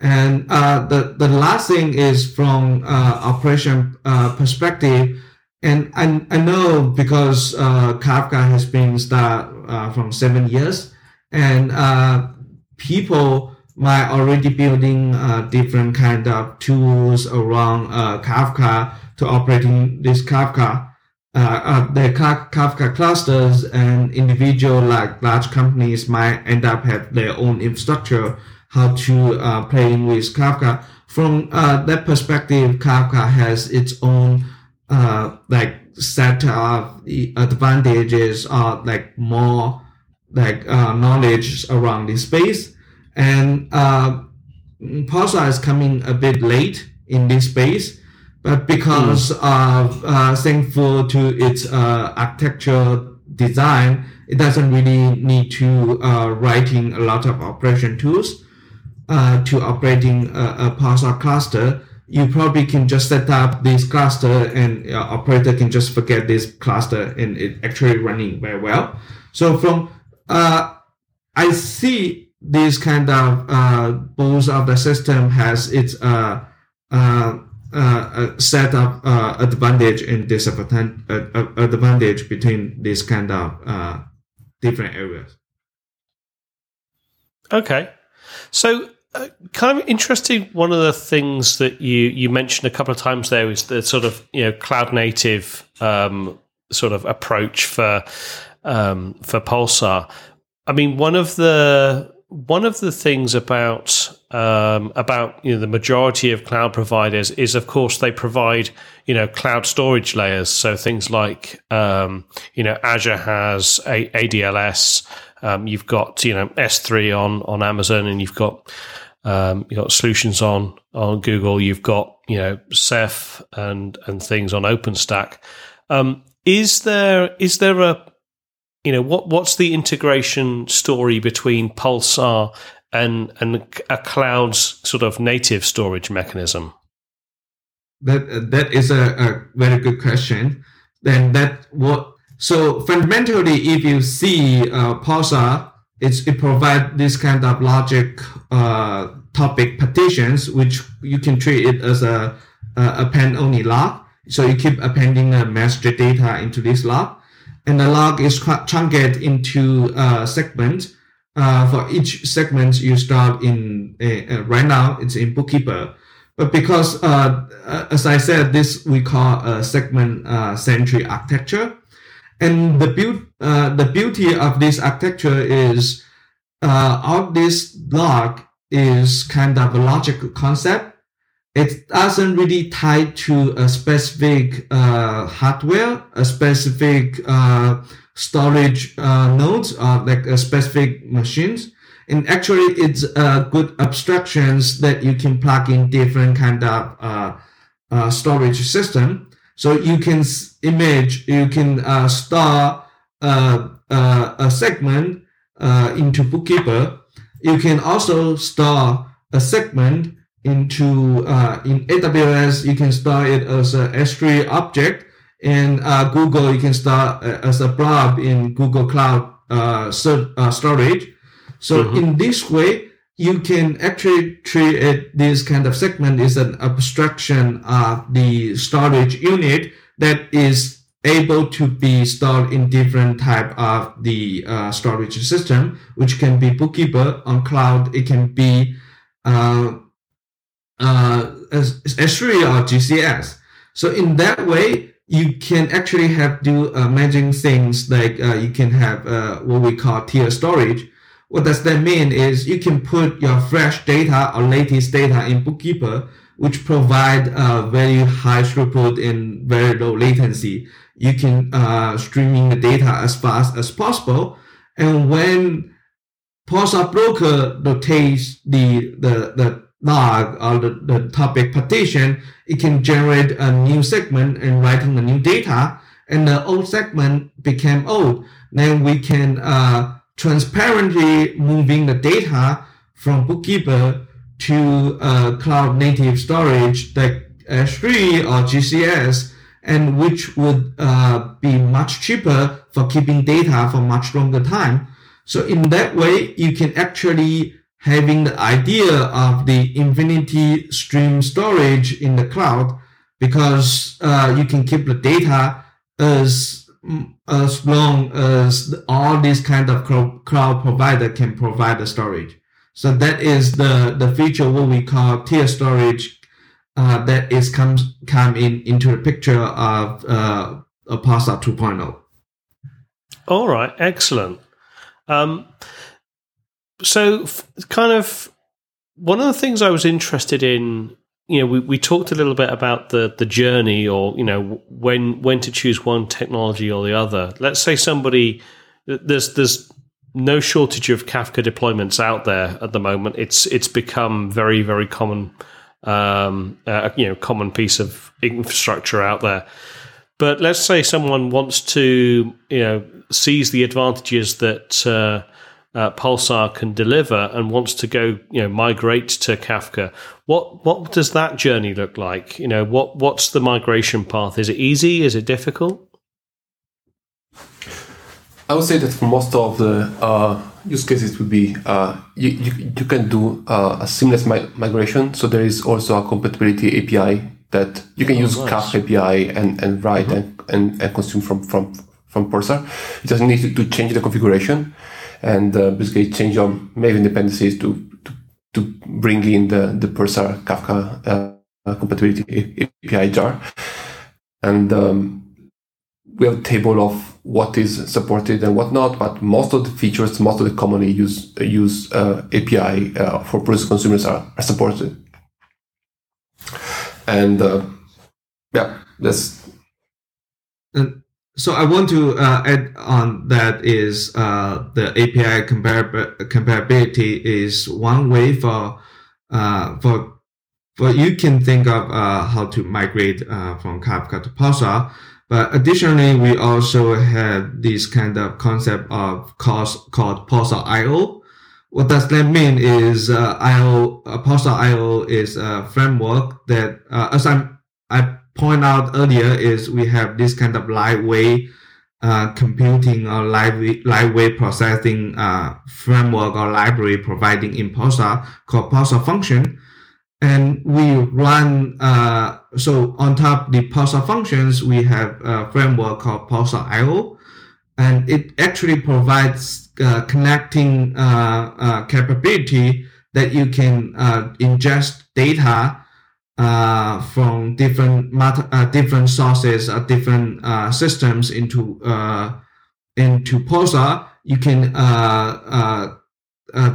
And uh, the the last thing is from uh, operation uh, perspective, and I, I know because uh, Kafka has been start uh, from seven years, and uh, people might already building different kind of tools around Kafka to operating this Kafka. the Kafka clusters and individual like large companies might end up have their own infrastructure how to uh, playing with Kafka. From uh, that perspective, Kafka has its own uh, like set of advantages or like more like uh, knowledge around this space. And uh, Pulsar is coming a bit late in this space, but because mm. of uh, thankful to its uh, architecture design, it doesn't really need to uh, writing a lot of operation tools uh, to operating a, a Pulsar cluster, you probably can just set up this cluster and uh, operator can just forget this cluster and it actually running very well. So from, uh, I see this kind of, uh, of the system has its, uh, uh, uh, set of uh, advantage and disadvantage uh, between these kind of uh, different areas. Okay, so uh, kind of interesting. One of the things that you you mentioned a couple of times there is the sort of you know cloud native um, sort of approach for um, for Pulsar. I mean, one of the one of the things about um, about you know the majority of cloud providers is, of course, they provide you know cloud storage layers. So things like um, you know Azure has a- ADLS. Um, you've got you know S3 on on Amazon, and you've got um, you've got solutions on on Google. You've got you know Ceph and and things on OpenStack. Um, is there is there a you know what what's the integration story between Pulsar and and a cloud's sort of native storage mechanism? That that is a, a very good question. Then that what so fundamentally, if you see uh, Pulsar it's, it provides this kind of logic uh, topic partitions, which you can treat it as a, append only log. So you keep appending a master data into this log, and the log is chunked into a segment. Uh, for each segment, you start in uh, right now it's in Bookkeeper, but because uh, uh, as I said, this we call a segment uh, centric architecture. And the, uh, the beauty of this architecture is all this log is kind of a logical concept. It doesn't really tie to a specific uh, hardware, a specific uh, storage uh, nodes, or like a specific machines. And actually, it's uh, good abstractions that you can plug in different kind of uh, uh, storage system. So you can image, you can uh, store uh, uh, a segment uh, into Bookkeeper. You can also store a segment into uh, in AWS. You can store it as a S3 object. In uh, Google, you can store as a blob in Google Cloud storage. So mm-hmm. in this way, you can actually treat it, this kind of segment is an abstraction of the storage unit that is able to be stored in different type of the uh, storage system, which can be bookkeeper on cloud. It can be uh, uh, S3 or GCS. So in that way, you can actually have do managing things like uh, you can have uh, what we call tier storage, what does that mean is you can put your fresh data or latest data in Bookkeeper, which provide uh, very high throughput and very low latency. You can uh, streaming the data as fast as possible. And when Pulsar Broker rotates the, the, the log or the, the topic partition, it can generate a new segment and writing the new data. And the old segment became old. Then we can uh, transparently moving the data from Bookkeeper to uh, cloud native storage like S3 or GCS, and which would uh, be much cheaper for keeping data for much longer time. So in that way, you can actually having the idea of the infinity stream storage in the cloud because uh, you can keep the data as as long as all these kind of cloud provider can provide the storage. So that is the the feature what we call tier storage uh, that is comes come in into the picture of uh, a Pulsar 2.0. All right, excellent. Um, so, f- kind of one of the things I was interested in, you know, we, we talked a little bit about the the journey, or you know, when when to choose one technology or the other. Let's say somebody there's there's no shortage of Kafka deployments out there at the moment. It's it's become very very common, um, uh, you know, common piece of infrastructure out there. But let's say someone wants to, you know, sees the advantages that uh, uh, Pulsar can deliver and wants to go, you know, migrate to Kafka. What what does that journey look like? You know, what what's the migration path? Is it easy? Is it difficult? I would say that for most of the uh, use cases would be uh, you, you, you can do uh, a seamless mi- migration. So there is also a compatibility API that you can oh, use nice. Kafka API and, and write mm-hmm. and, and, and, consume from from from Pulsar. You just need to, to change the configuration and uh, basically change your Maven dependencies to, to, to bring in the the Pulsar Kafka uh, compatibility API jar. And um, we have a table of what is supported and what not, but most of the features, most of the commonly used use uh, API uh, for process consumers are, are supported. And uh, yeah, that's. So I want to uh, add on that is uh, the API comparab- comparability is one way for uh, for for you can think of how to migrate from Kafka to Pulsar but additionally, we also have this kind of concept of cost called Pulsar IO. What does that mean is uh, IO, uh, Pulsar IO is a framework that, uh, as I'm I point out earlier, is we have this kind of lightweight uh, computing or light, lightweight processing uh, framework or library providing in Pulsar called Pulsar Function. And we run uh, so on top the Pulsar functions we have a framework called Pulsar IO, and it actually provides uh, connecting uh, uh capability that you can ingest data uh, from different different sources or different systems into into Pulsar. You can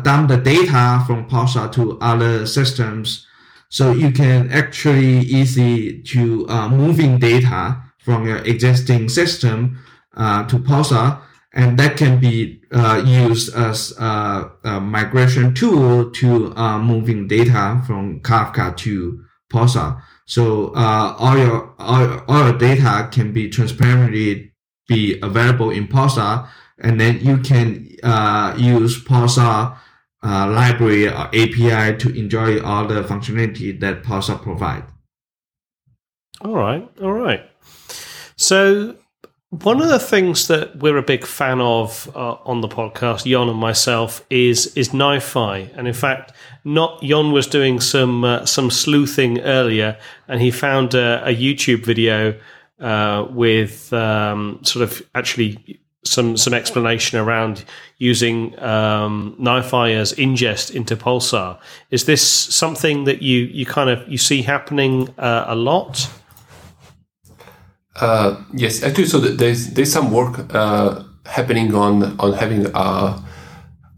dump the data from Pulsar to other systems so you can actually easy to uh, moving data from your existing system uh, to Pulsar, and that can be uh, used as a, migration tool to uh, moving data from Kafka to Pulsar. So uh, all your all, all your data can be transparently be available in Pulsar, and then you can uh, use Pulsar uh, library or API to enjoy all the functionality that Pulsar provide. All right, all right. So one of the things that we're a big fan of uh, on the podcast, Jon and myself, is is NiFi. And in fact, not Jon was doing some uh, some sleuthing earlier, and he found a, a YouTube video uh, with um, sort of actually some some explanation around using um, NiFi as ingest into Pulsar. Is this something that you you kind of you see happening uh, a lot? Uh, yes, actually, so there's there's some work uh, happening on on having a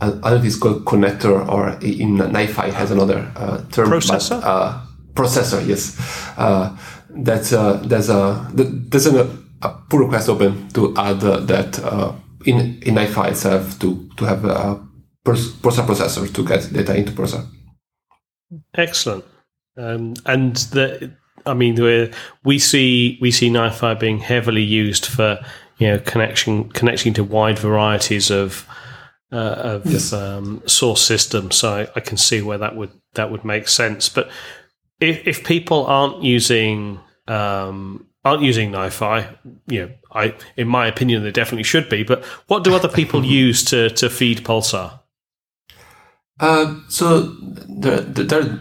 I don't know if it's called connector or in NiFi has another uh, term. Processor. But, uh, processor, yes. Uh, that's uh, there's a there's an a pull request open to add uh, that uh, in in NiFi itself to to have a Pulsar processor to get data into Pulsar. Excellent. Um, and the, I mean, we see we see NiFi being heavily used for you know connection connecting to wide varieties of uh, of yes. um, source systems. So I, I, can see where that would that would make sense. But if, if people aren't using um, aren't using NiFi, you know, I in my opinion they definitely should be. But what do other people use to to feed Pulsar? Uh, so there, there are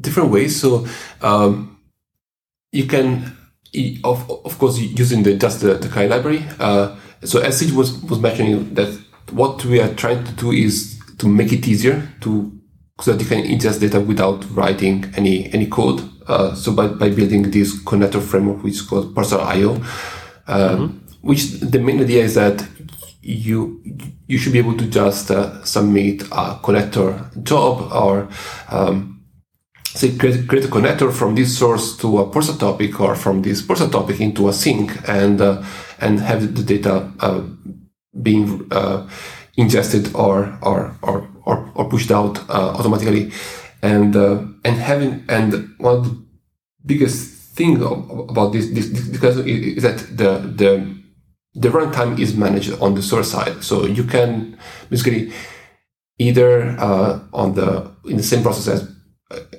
different ways. So um, you can, of, of course, using the just the, the Kali library. Uh, so as Sid was was mentioning that what we are trying to do is to make it easier to so that you can ingest data without writing any any code. Uh, so by, by building this connector framework, which is called Pulsar IO, uh, mm-hmm. which the main idea is that you you should be able to just uh, submit a connector job or um, say create, create, a connector from this source to a Pulsar topic or from this Pulsar topic into a sink and uh, and have the data uh, being uh, ingested or or or or, or pushed out uh, automatically and uh, and having and one of the biggest thing about this, this, this is that the the the runtime is managed on the source side. So you can basically either uh, on the in the same process as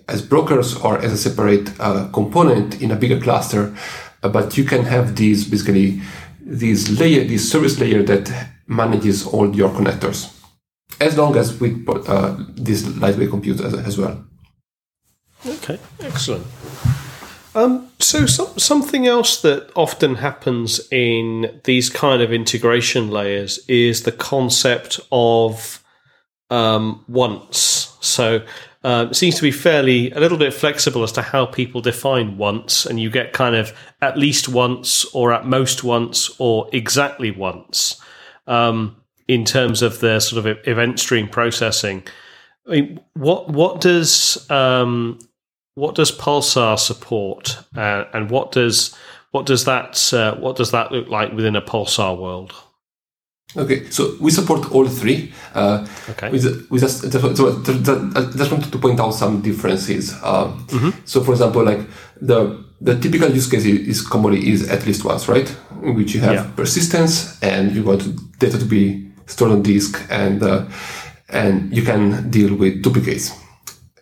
as brokers or as a separate uh, component in a bigger cluster, uh, but you can have these basically this layer, this service layer that manages all your connectors, as long as with uh, this lightweight compute as, as well. Okay, excellent. Um, so, so, something else that often happens in these kind of integration layers is the concept of um, once. So um, seems to be fairly a little bit flexible as to how people define once, and you get kind of at least once, or at most once, or exactly once um, in terms of the sort of event stream processing. I mean, what what does um, what does Pulsar support, uh, and what does what does that uh, what does that look like within a Pulsar world? Okay, so we support all three. Uh, okay. We, we just, so I just wanted to point out some differences. Uh, mm-hmm. So, for example, like the the typical use case is commonly is at least once, right? In which you have yeah. persistence and you want data to be stored on disk, and uh, and you can deal with duplicates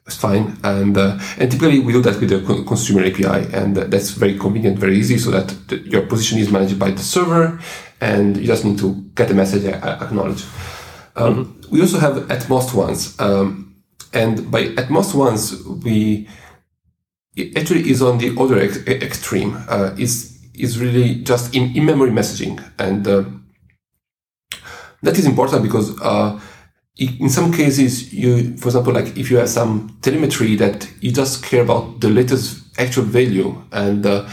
it's fine. And uh, and typically we do that with the consumer API, and that's very convenient, very easy, so that the, your position is managed by the server, and you just need to get the message acknowledged. Um, mm-hmm. We also have at most once, um, and by at most once we it actually is on the other ex- extreme. Uh, is is really just in in memory messaging, and uh, that is important because uh, in some cases, you, for example, like if you have some telemetry that you just care about the latest actual value, and uh,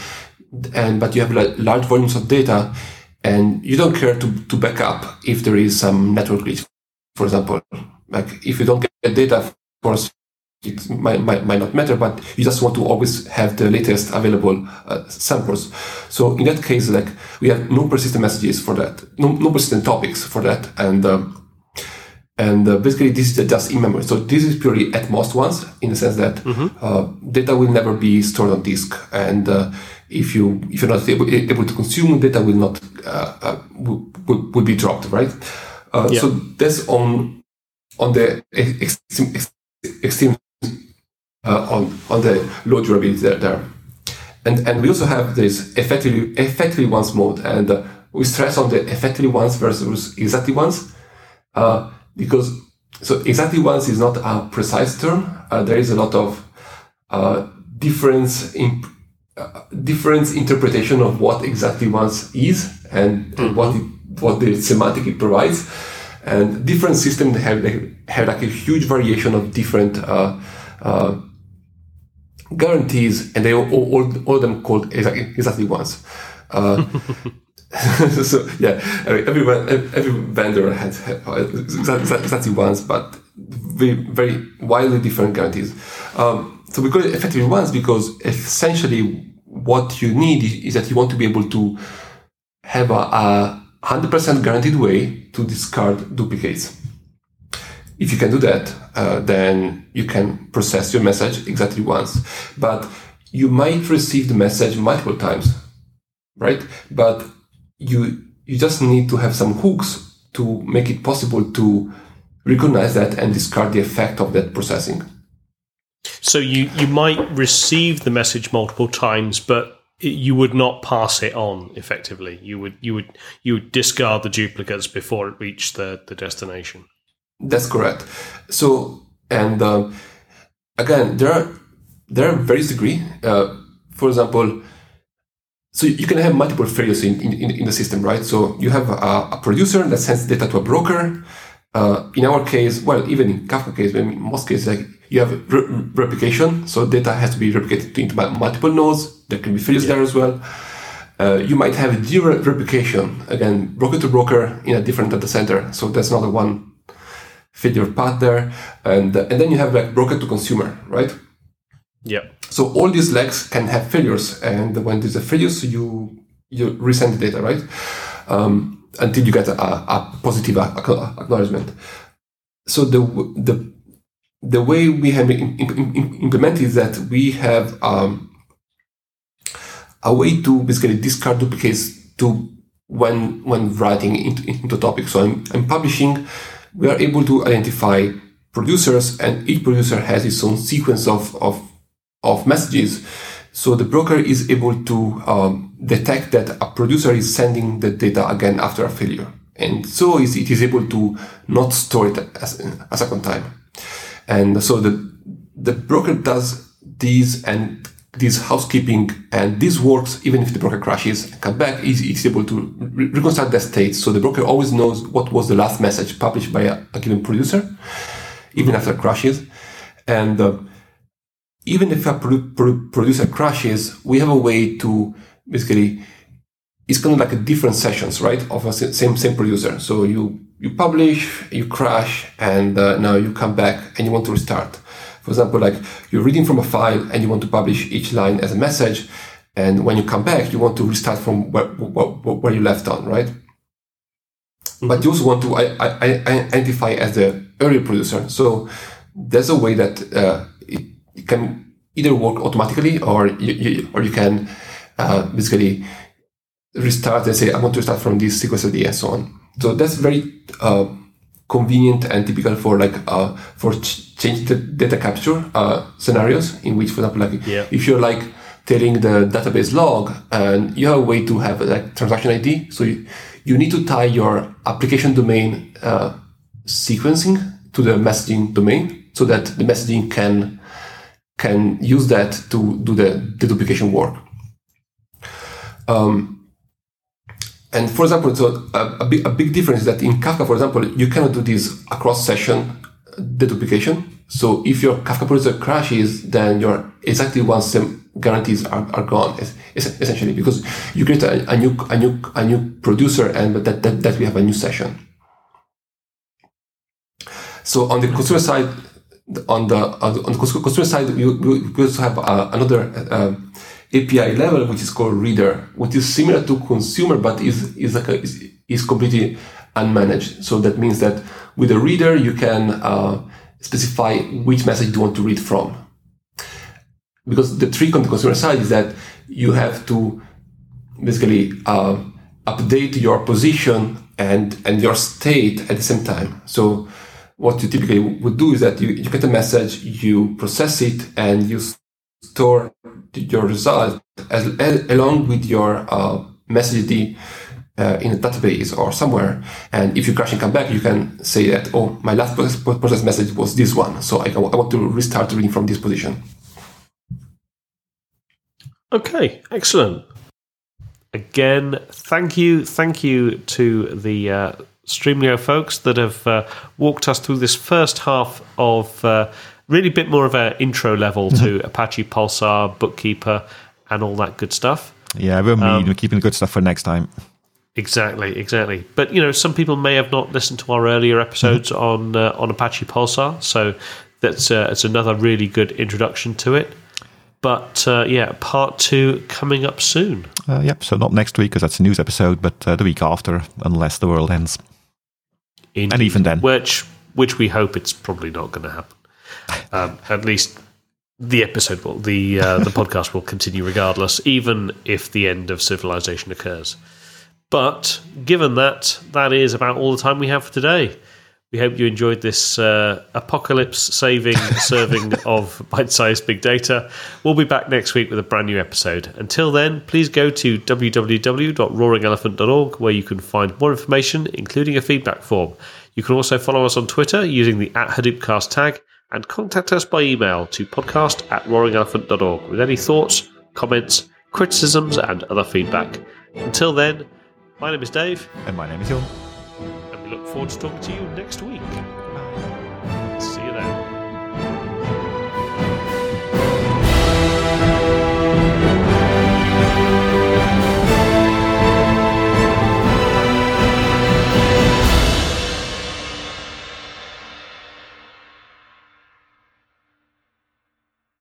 and but you have like large volumes of data, and you don't care to to back up if there is some network glitch, for example, like if you don't get data, of course, it might, might, might not matter, but you just want to always have the latest available uh, samples. So in that case, like we have no persistent messages for that, no, no persistent topics for that, and um, and uh, basically, this is just in memory. So this is purely at most once, in the sense that mm-hmm. uh, data will never be stored on disk, and uh, if you if you're not able, able to consume, data will not uh, uh, will, will, be dropped, right? Uh, yeah. So that's on on the extreme, extreme on on the low durability there, there. And and we also have this effectively effectively once mode, and we stress on the effectively once versus exactly once. Uh, because so exactly once is not a precise term. Uh, there is a lot of uh, difference in uh, different interpretation of what exactly once is and, mm-hmm. and what it, what the semantic it provides. And different systems have have like a huge variation of different uh, uh, guarantees, and they all, all, all of them called exactly, exactly once. So yeah, every every vendor has exactly once, but very, very wildly different guarantees. Um, so we call it effectively once because essentially what you need is, that you want to be able to have a, 100% guaranteed way to discard duplicates. If you can do that, uh, then you can process your message exactly once. But you might receive the message multiple times, right? But you you just need to have some hooks to make it possible to recognize that and discard the effect of that processing. So you you might receive the message multiple times, but you would not pass it on effectively. You would you would you would discard the duplicates before it reached the, the destination. That's correct. So and uh, again, there are there are various degree. Uh, for example, so you can have multiple failures in, in, in the system, right? So you have a, a producer that sends data to a broker. Uh, in our case, well, even in Kafka case, in most cases, like you have re- replication, so data has to be replicated into multiple nodes. There can be failures yeah. there as well. Uh, you might have geo replication, again, broker to broker in a different data center. So that's another one failure path there. And, uh, and then you have like broker to consumer, right? Yeah. So all these legs can have failures. And when there's a failure, so you, you resend the data, right? Um, until you get a, a positive acknowledgement. So the, the the way we have implemented is that we have um, a way to basically discard duplicates to when when writing into, into topic. So I'm, I'm publishing. We are able to identify producers, and each producer has its own sequence of of, of messages. So the broker is able to um, detect that a producer is sending the data again after a failure, and so it is able to not store it as a second time. And so the, the broker does these and this housekeeping and this works even if the broker crashes and come back is, is able to re- reconcile the state so the broker always knows what was the last message published by a, a given producer even after crashes and uh, even if a pro- pro- producer crashes we have a way to basically it's kind of like a different sessions right of a same same producer so you you publish, you crash, and uh, now you come back and you want to restart. For example, like you're reading from a file and you want to publish each line as a message. And when you come back, you want to restart from where, where, where you left on, right? But you also want to I, I, identify as the early producer. So there's a way that uh, it, can either work automatically or you, you or you can uh, basically restart and say, I want to start from this sequence ID and so on. So that's very uh, convenient and typical for like uh, for ch- change the data capture uh, scenarios in which, for example, like yeah. if you're like telling the database log and you have a way to have like transaction ID, so you, you need to tie your application domain uh, sequencing to the messaging domain so that the messaging can can use that to do the, the duplication work. Um, and for example, so a, a, big, a big difference is that in Kafka, for example, you cannot do this across session deduplication. So if your Kafka producer crashes, then your exactly one same guarantees are, are gone essentially because you create a, a, new a new a new producer and that, that that we have a new session. So on the consumer side, on the on the consumer side, we, we also have uh, another. Uh, API level, which is called reader, which is similar to consumer, but is, is like a, is, is completely unmanaged. So that means that with a reader, you can uh, specify which message you want to read from. Because the trick on the consumer side is that you have to basically uh, update your position and, and your state at the same time. So what you typically would do is that you, you get a message, you process it, and you store your result as, as, along with your uh, message uh, in a database or somewhere. And if you crash and come back, you can say that, oh, my last process message was this one. So I, I want to restart reading from this position. Okay, excellent. Again, thank you, thank you to the uh, Streamlio folks that have uh, walked us through this first half of uh, really a bit more of an intro level to mm-hmm. Apache Pulsar, Bookkeeper, and all that good stuff. Yeah, we're um, keeping the good stuff for next time. Exactly, exactly. But you know, some people may have not listened to our earlier episodes mm-hmm. on uh, on Apache Pulsar, so that's uh, it's another really good introduction to it. But uh, yeah, part two coming up soon. Uh, yep. So not next week because that's a news episode, but uh, the week after, unless the world ends. Indeed. And even then, which which we hope it's probably not going to happen. Um, at least the episode will the uh, the podcast will continue regardless, even if the end of civilization occurs. But given that, that is about all the time we have for today. We hope you enjoyed this uh, apocalypse saving serving of bite sized big data. We'll be back next week with a brand new episode. Until then, please go to www.roaringelephant.org where you can find more information, including a feedback form. You can also follow us on Twitter using the at Hadoopcast tag and contact us by email to podcast at roaringelephant.org with any thoughts, comments, criticisms, and other feedback. Until then, my name is Dave, And my name is Jhon. Forward to talking to you next week.